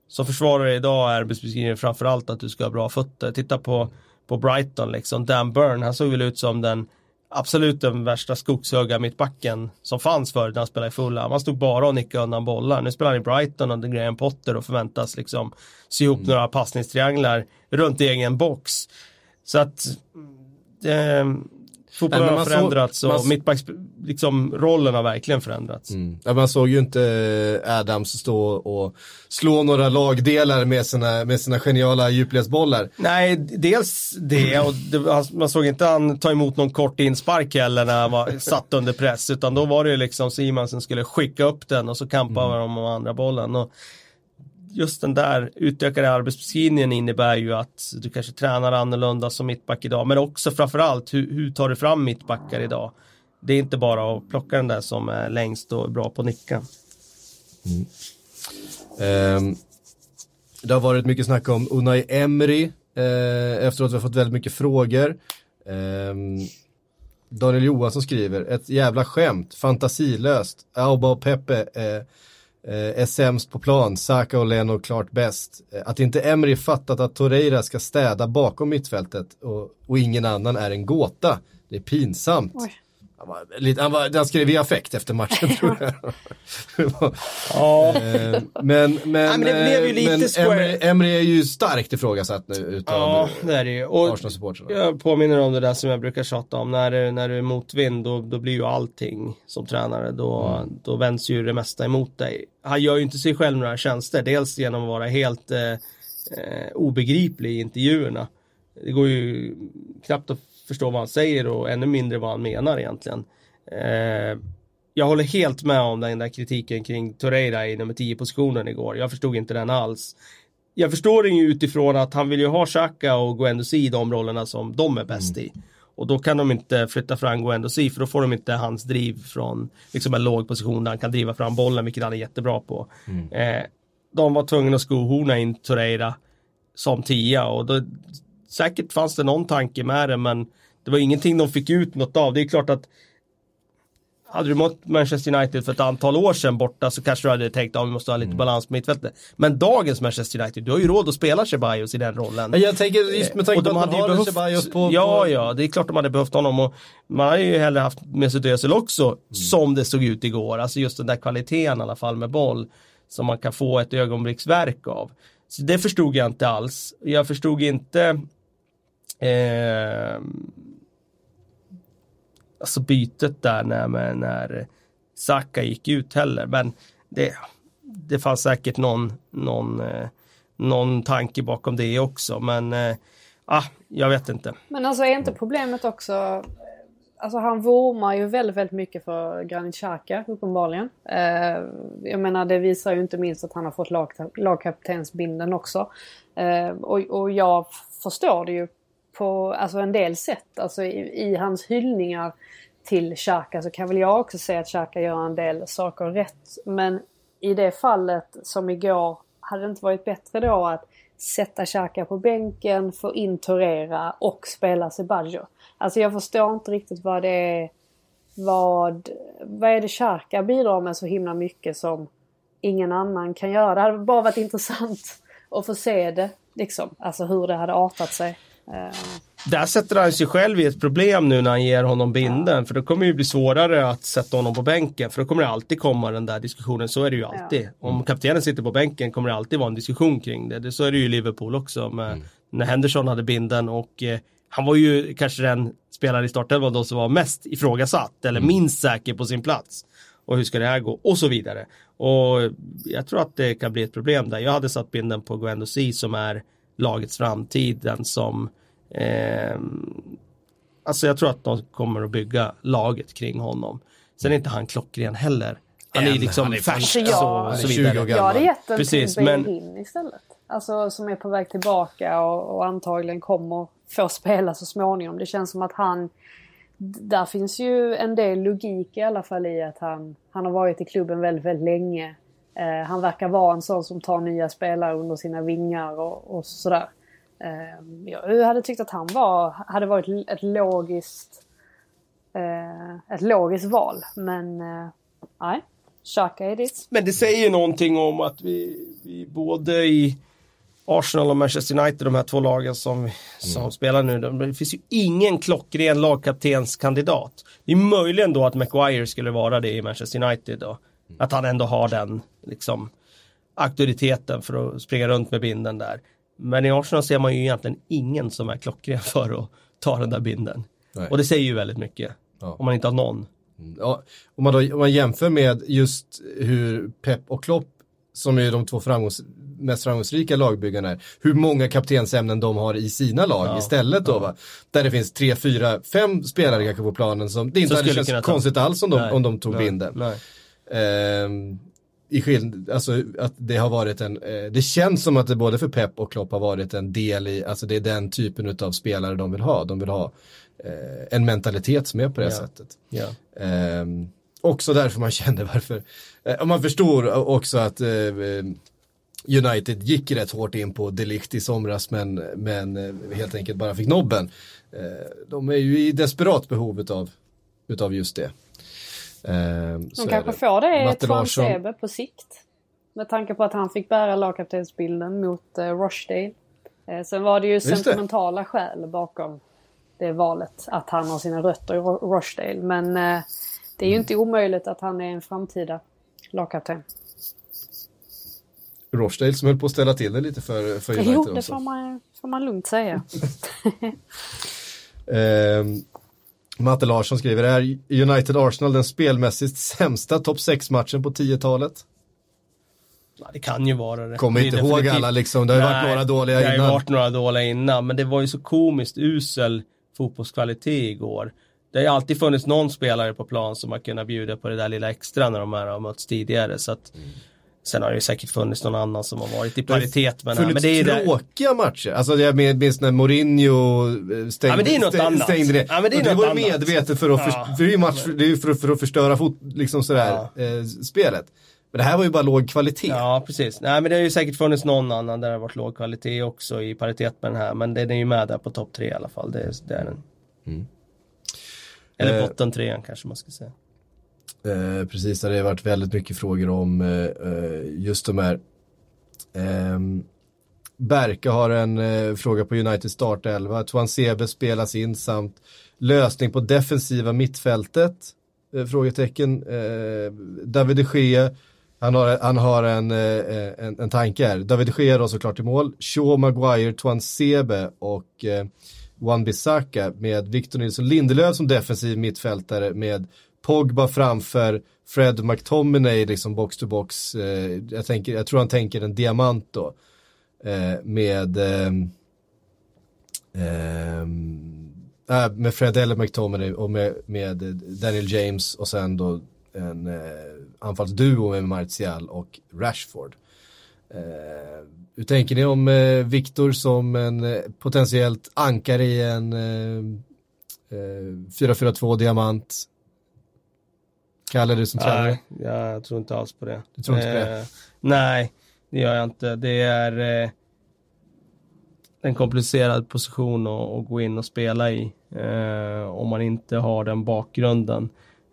som försvarare idag är arbetsbeskrivningen framförallt att du ska ha bra fötter. Titta på på Brighton liksom. Dan Burn, han såg väl ut som den absolut den värsta skogshugga mittbacken som fanns förr när han spelade i Fulham. Han stod bara och nickade undan bollar. Nu spelar han i Brighton under Graham Potter och förväntas liksom sy ihop mm. några passningstrianglar runt egen box. Så att eh, Fotbollen har förändrats såg, och man... mittbacks, liksom rollen har verkligen förändrats. Mm. Ja, man såg ju inte eh, Adams stå och slå några lagdelar med sina, med sina geniala djupledsbollar. Nej, dels det och det, man såg inte han ta emot någon kort inspark heller när han var (laughs) satt under press utan då var det ju liksom Simon som skulle skicka upp den och så kampade mm. de om andra bollen. Och, just den där utökade arbetsbeskrivningen innebär ju att du kanske tränar annorlunda som mittback idag. Men också framförallt hur, hur tar du fram mittbackar idag? Det är inte bara att plocka den där som är längst och bra på att nicka. Mm. Eh, det har varit mycket snack om Unai Emery eh, efteråt vi har fått väldigt mycket frågor. Eh, Daniel Johansson skriver, ett jävla skämt, fantasilöst, Auba och Pepe Eh, Eh, är sämst på plan, Saka och Leno klart bäst. Eh, att inte Emery fattat att Torreira ska städa bakom mittfältet och, och ingen annan är en gåta. Det är pinsamt. Oj. Han, var lite, han, var, han skrev i affekt efter matchen (laughs) tror jag. ja. Eh, men, men, ja, men det blev ju lite men square. Emery, Emery är ju starkt ifrågasatt nu utav ja, det är det ju. Och Jag påminner om det där som jag brukar tjata om. När, när du är motvind då, då blir ju allting som tränare. Då, mm. då vänds ju det mesta emot dig. Han gör ju inte sig själv några tjänster. Dels genom att vara helt eh, eh, obegriplig i intervjuerna. Det går ju knappt att förstå vad han säger och ännu mindre vad han menar egentligen. Eh, jag håller helt med om den där kritiken kring Torreira i nummer 10 positionen igår. Jag förstod inte den alls. Jag förstår den ju utifrån att han vill ju ha Xhaka och Guendouzi i de rollerna som de är bäst mm. i. Och då kan de inte flytta fram Guendouzi för då får de inte hans driv från liksom en låg position där han kan driva fram bollen vilket han är jättebra på. Mm. Eh, de var tvungna att skohorna in Torreira som tia och då säkert fanns det någon tanke med det men det var ingenting de fick ut något av. Det är klart att hade du mött Manchester United för ett antal år sedan borta så kanske du hade tänkt att vi måste ha lite mm. balans på mittfältet. Men dagens Manchester United, du har ju råd att spela Ceballos i den rollen. Jag tänker just med tanke på att man har behövt, Ceballos på, Ja, på... ja, det är klart de hade behövt honom och man hade ju hellre haft Mesut Özil också mm. som det såg ut igår. Alltså just den där kvaliteten i alla fall med boll som man kan få ett ögonblicksverk av. Så det förstod jag inte alls. Jag förstod inte eh, alltså bytet där när, när Saka gick ut heller. Men det, det fanns säkert någon, någon, eh, någon tanke bakom det också. Men eh, ah, jag vet inte. Men alltså är inte problemet också Alltså han vurmar ju väldigt, väldigt mycket för Granit Xhaka uppenbarligen. Eh, jag menar det visar ju inte minst att han har fått lag, lagkaptensbinden också. Eh, och, och jag förstår det ju på alltså en del sätt. Alltså i, i hans hyllningar till Xhaka så kan väl jag också säga att Xhaka gör en del saker rätt. Men i det fallet som igår, hade det inte varit bättre då att sätta Xhaka på bänken, få in Torera och spela Sebaggio? Alltså jag förstår inte riktigt vad det är vad, vad är det Xhaka bidrar med så himla mycket som ingen annan kan göra? Det hade bara varit intressant (laughs) att få se det. Liksom. Alltså hur det hade artat sig. Eh, Där sätter han sig själv i ett problem nu när han ger honom binden. Ja. För då kommer det ju bli svårare att sätta honom på bänken. För då kommer det alltid komma den där diskussionen. Så är det ju alltid. Ja. Om kaptenen sitter på bänken kommer det alltid vara en diskussion kring det. Så är det ju i Liverpool också. Med, mm. När Henderson hade binden och eh, han var ju kanske den spelare i startelvan då som var mest ifrågasatt. Eller mm. minst säker på sin plats. Och hur ska det här gå? Och så vidare. Och jag tror att det kan bli ett problem där. Jag hade satt binden på Guendo C som är lagets framtid. Den som Eh, alltså jag tror att de kommer att bygga laget kring honom. Sen är inte han klockren heller. Han är liksom han är färsk alltså jag, så, så vidare. Jag hade gett den Precis, till men... in istället. Alltså som är på väg tillbaka och, och antagligen kommer få spela så småningom. Det känns som att han där finns ju en del logik i alla fall i att han, han har varit i klubben väldigt, väldigt länge. Eh, han verkar vara en sån som tar nya spelare under sina vingar och, och sådär. Ehm, jag hade tyckt att han var, hade varit ett logiskt, eh, ett logiskt val. Men eh, nej, Xhaka är det. Men det säger någonting om att vi, vi både i Arsenal och Manchester United, de här två lagen som, som Mm. spelar nu, de- det finns ju ingen klockren lagkaptenskandidat. Det är möjligen då att Maguire skulle vara det i Manchester United då. Att han ändå har den liksom auktoriteten för att springa runt med binden där. Men i Arsenal ser man ju egentligen ingen som är klockren (laughs) för att ta den där binden. Nej. Och det säger ju väldigt mycket. Ja. Om man inte har någon. Ja, om, man då, om man jämför med just hur Pep och Klopp, som är de två framgångs, mest framgångsrika lagbyggarna är, hur många kaptensämnen de har i sina lag Ja, istället då va. Där det finns tre, fyra, fem spelare kanske på planen som det inte hade känts konstigt alls om de, Nej, om de tog nej, binden. Nej. Ehm, i skill- alltså att det har varit en, eh, det känns som att det både för Pep och Klopp har varit en del i, alltså det är den typen av spelare de vill ha. De vill ha eh, en mentalitet som är på det Ja. sättet. Ja. Ehm, också därför man kände varför, eh, man förstår också att United gick rätt hårt in på Delict i somras men, men helt enkelt bara fick nobben. De är ju i desperat behov utav, utav just det. Så De kanske det. får det Matte Larsson. På sikt. Med tanke på att han fick bära lagkaptensbilden mot eh, Rochdale. Eh, sen var det ju det. sentimentala skäl bakom det valet. Att han har sina rötter i Ro- Rochdale. Men eh, det är ju inte omöjligt att han är en framtida lagkapten. Rochdale som höll på att ställa till det lite för, för United Jo, det får man, får man lugnt säga. (laughs) (laughs) Ehm, Matte Larsson skriver, är United-Arsenal den spelmässigt sämsta topp 6-matchen på 10-talet? Ja, det kan ju vara det. Kommer Det inte ihåg alla liksom, det har ju varit några dåliga Det har ju innan. varit några dåliga innan, men det var ju så komiskt usel fotbollskvalitet igår. Det har ju alltid funnits någon spelare på plan som har kunnat bjuda på det där lilla extra när de här har mötts tidigare. Så att, Sen har det ju säkert funnits någon annan som har varit i paritet med det här. Men det är ju det, tråkiga matcher. Alltså jag minns när Mourinho eh, stängde, Ja, men det är något stäng- annat. stängde det. Ja, men det är Och det var annat. medvetet för att, för, Ja. för det är match, det är för, för att förstöra fot, liksom sådär, eh, spelet. Men det här var ju bara låg kvalitet. Ja, precis. Nej, men det har ju säkert funnits någon annan där det har varit låg kvalitet också i paritet med den här. Men den är ju med där på topp tre i alla fall. Det, är- det är den. Eller Eh. botten trean kanske man ska säga. Eh, precis, där det har varit väldigt mycket frågor om eh, eh just de här. Eh, Berka har en eh, fråga på United startelva. Tuan Sebe spelas in samt lösning på defensiva mittfältet. Eh, frågetecken. Eh, David de Gea. Han har, han har en, eh, eh en, en tanke här. David de Gea då såklart i mål. Shaw Maguire, Tuan Sebe och eh, Wan Bissaka med Victor Nilsson Lindelöf som defensiv mittfältare med Pogba framför Fred McTominay liksom box to box. Eh, jag, tänker, jag tror han tänker en diamant då. Eh, med eh, eh, eh, med Fred eller McTominay och med, med Daniel James och sen då en eh, anfallsduo med Martial och Rashford. Eh, hur tänker ni om eh, som en eh, potentiellt ankare i en eh, eh, 4-4-2 diamant? Kalle du som tränare? Nej, jag tror inte alls på det. Du tror inte på det? Eh, nej, det gör jag inte. Det är eh, en komplicerad position att, att gå in och spela i. Eh, om man inte har den bakgrunden.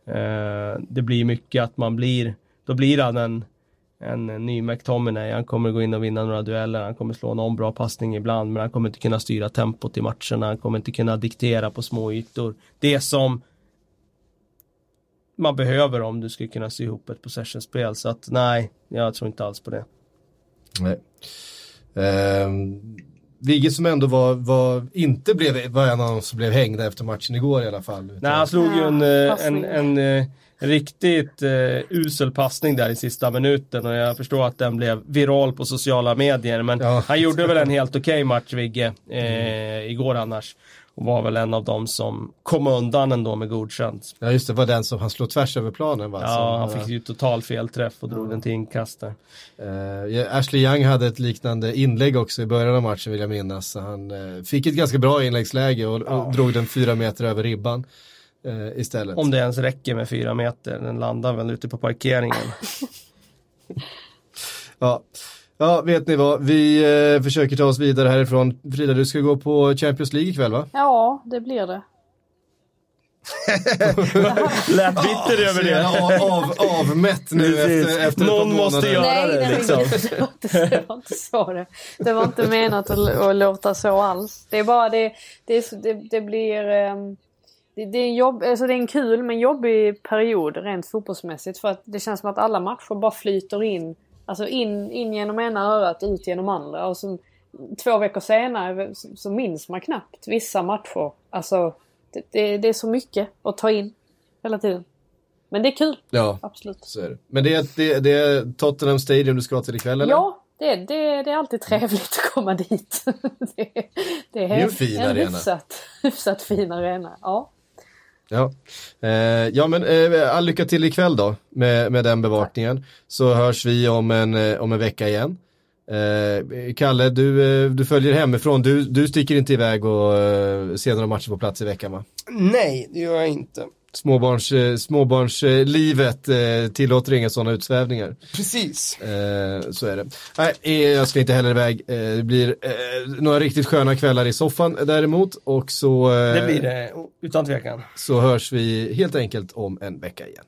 Eh, det blir mycket att man blir, då blir han en, en ny McTominay. Han kommer gå in och vinna några dueller, han kommer slå någon bra passning ibland, men han kommer inte kunna styra tempot i matcherna, han kommer inte kunna diktera på små ytor. Det som man behöver om du ska kunna sy ihop ett possession-spel. Så att nej, jag tror inte alls på det. Nej. Ehm, Vigge som ändå var, var inte blev, var en av dem som blev hängda efter matchen igår i alla fall. Nej, han slog ju en, Ja, eh, passning. en, en, eh, riktigt eh, usel passning där i sista minuten och jag förstår att den blev viral på sociala medier. Men Ja. han gjorde väl en helt okej match, Vigge, eh, igår annars. Och var väl en av dem som kom undan ändå med godkänt. Ja just det, var den som han slog tvärs över planen va? Ja, Som, han fick ju total felträff och drog den till inkast där. Eh, ja, Ashley Young hade ett liknande inlägg också i början av matchen vill jag minnas. Så Han eh, fick ett ganska bra inläggsläge och, och drog den fyra meter över ribban eh, istället. Om det ens räcker med fyra meter. Den landar väl ute på parkeringen. (laughs) Ja. Ja, vet ni vad? Vi eh, försöker ta oss vidare härifrån. Frida, du ska gå på Champions League ikväll va? Ja, det blir det. (laughs) Lät bitter över det. Av, av, avmätt nu efter, efter ett Någon par måste göra- Nej, det, det, liksom. det, var inte, det var inte så det. Det var inte menat att, att låta så alls. Det är bara det, det, det, det blir... ehm, Det, det, är en jobb, alltså det är en kul men jobbig period rent fotbollsmässigt för att det känns som att alla matcher bara flyter in. Alltså in, in genom ena örat ut genom andra. Och så, två veckor senare så, så minns man knappt vissa matcher. Alltså det, det, det är så mycket att ta in hela tiden. Men det är kul, Ja, absolut. så är det. Men det är, det, det är Tottenham Stadium du ska till ikväll eller? Ja, det, det, det är alltid trevligt att komma dit. (laughs) det, det är ju en fin en arena. hyfsat, hyfsat fin arena. Ja. Ja, eh, ja men eh, all lycka till ikväll då med, med den bevakningen. Så hörs vi om en, eh, om en vecka igen. Eh, Kalle, du, eh, du följer hemifrån. Du, du sticker inte iväg och eh, ser några matcher på plats i veckan va? Nej, det gör jag inte. Småbarns, eh, småbarnslivet eh, tillåter inga sådana utsvävningar. Precis. Eh, så är det. Nej, jag ska inte heller iväg. Eh, det blir några riktigt sköna kvällar i soffan däremot. Och så, Det blir det, utan tvekan. så hörs vi helt enkelt om en vecka igen.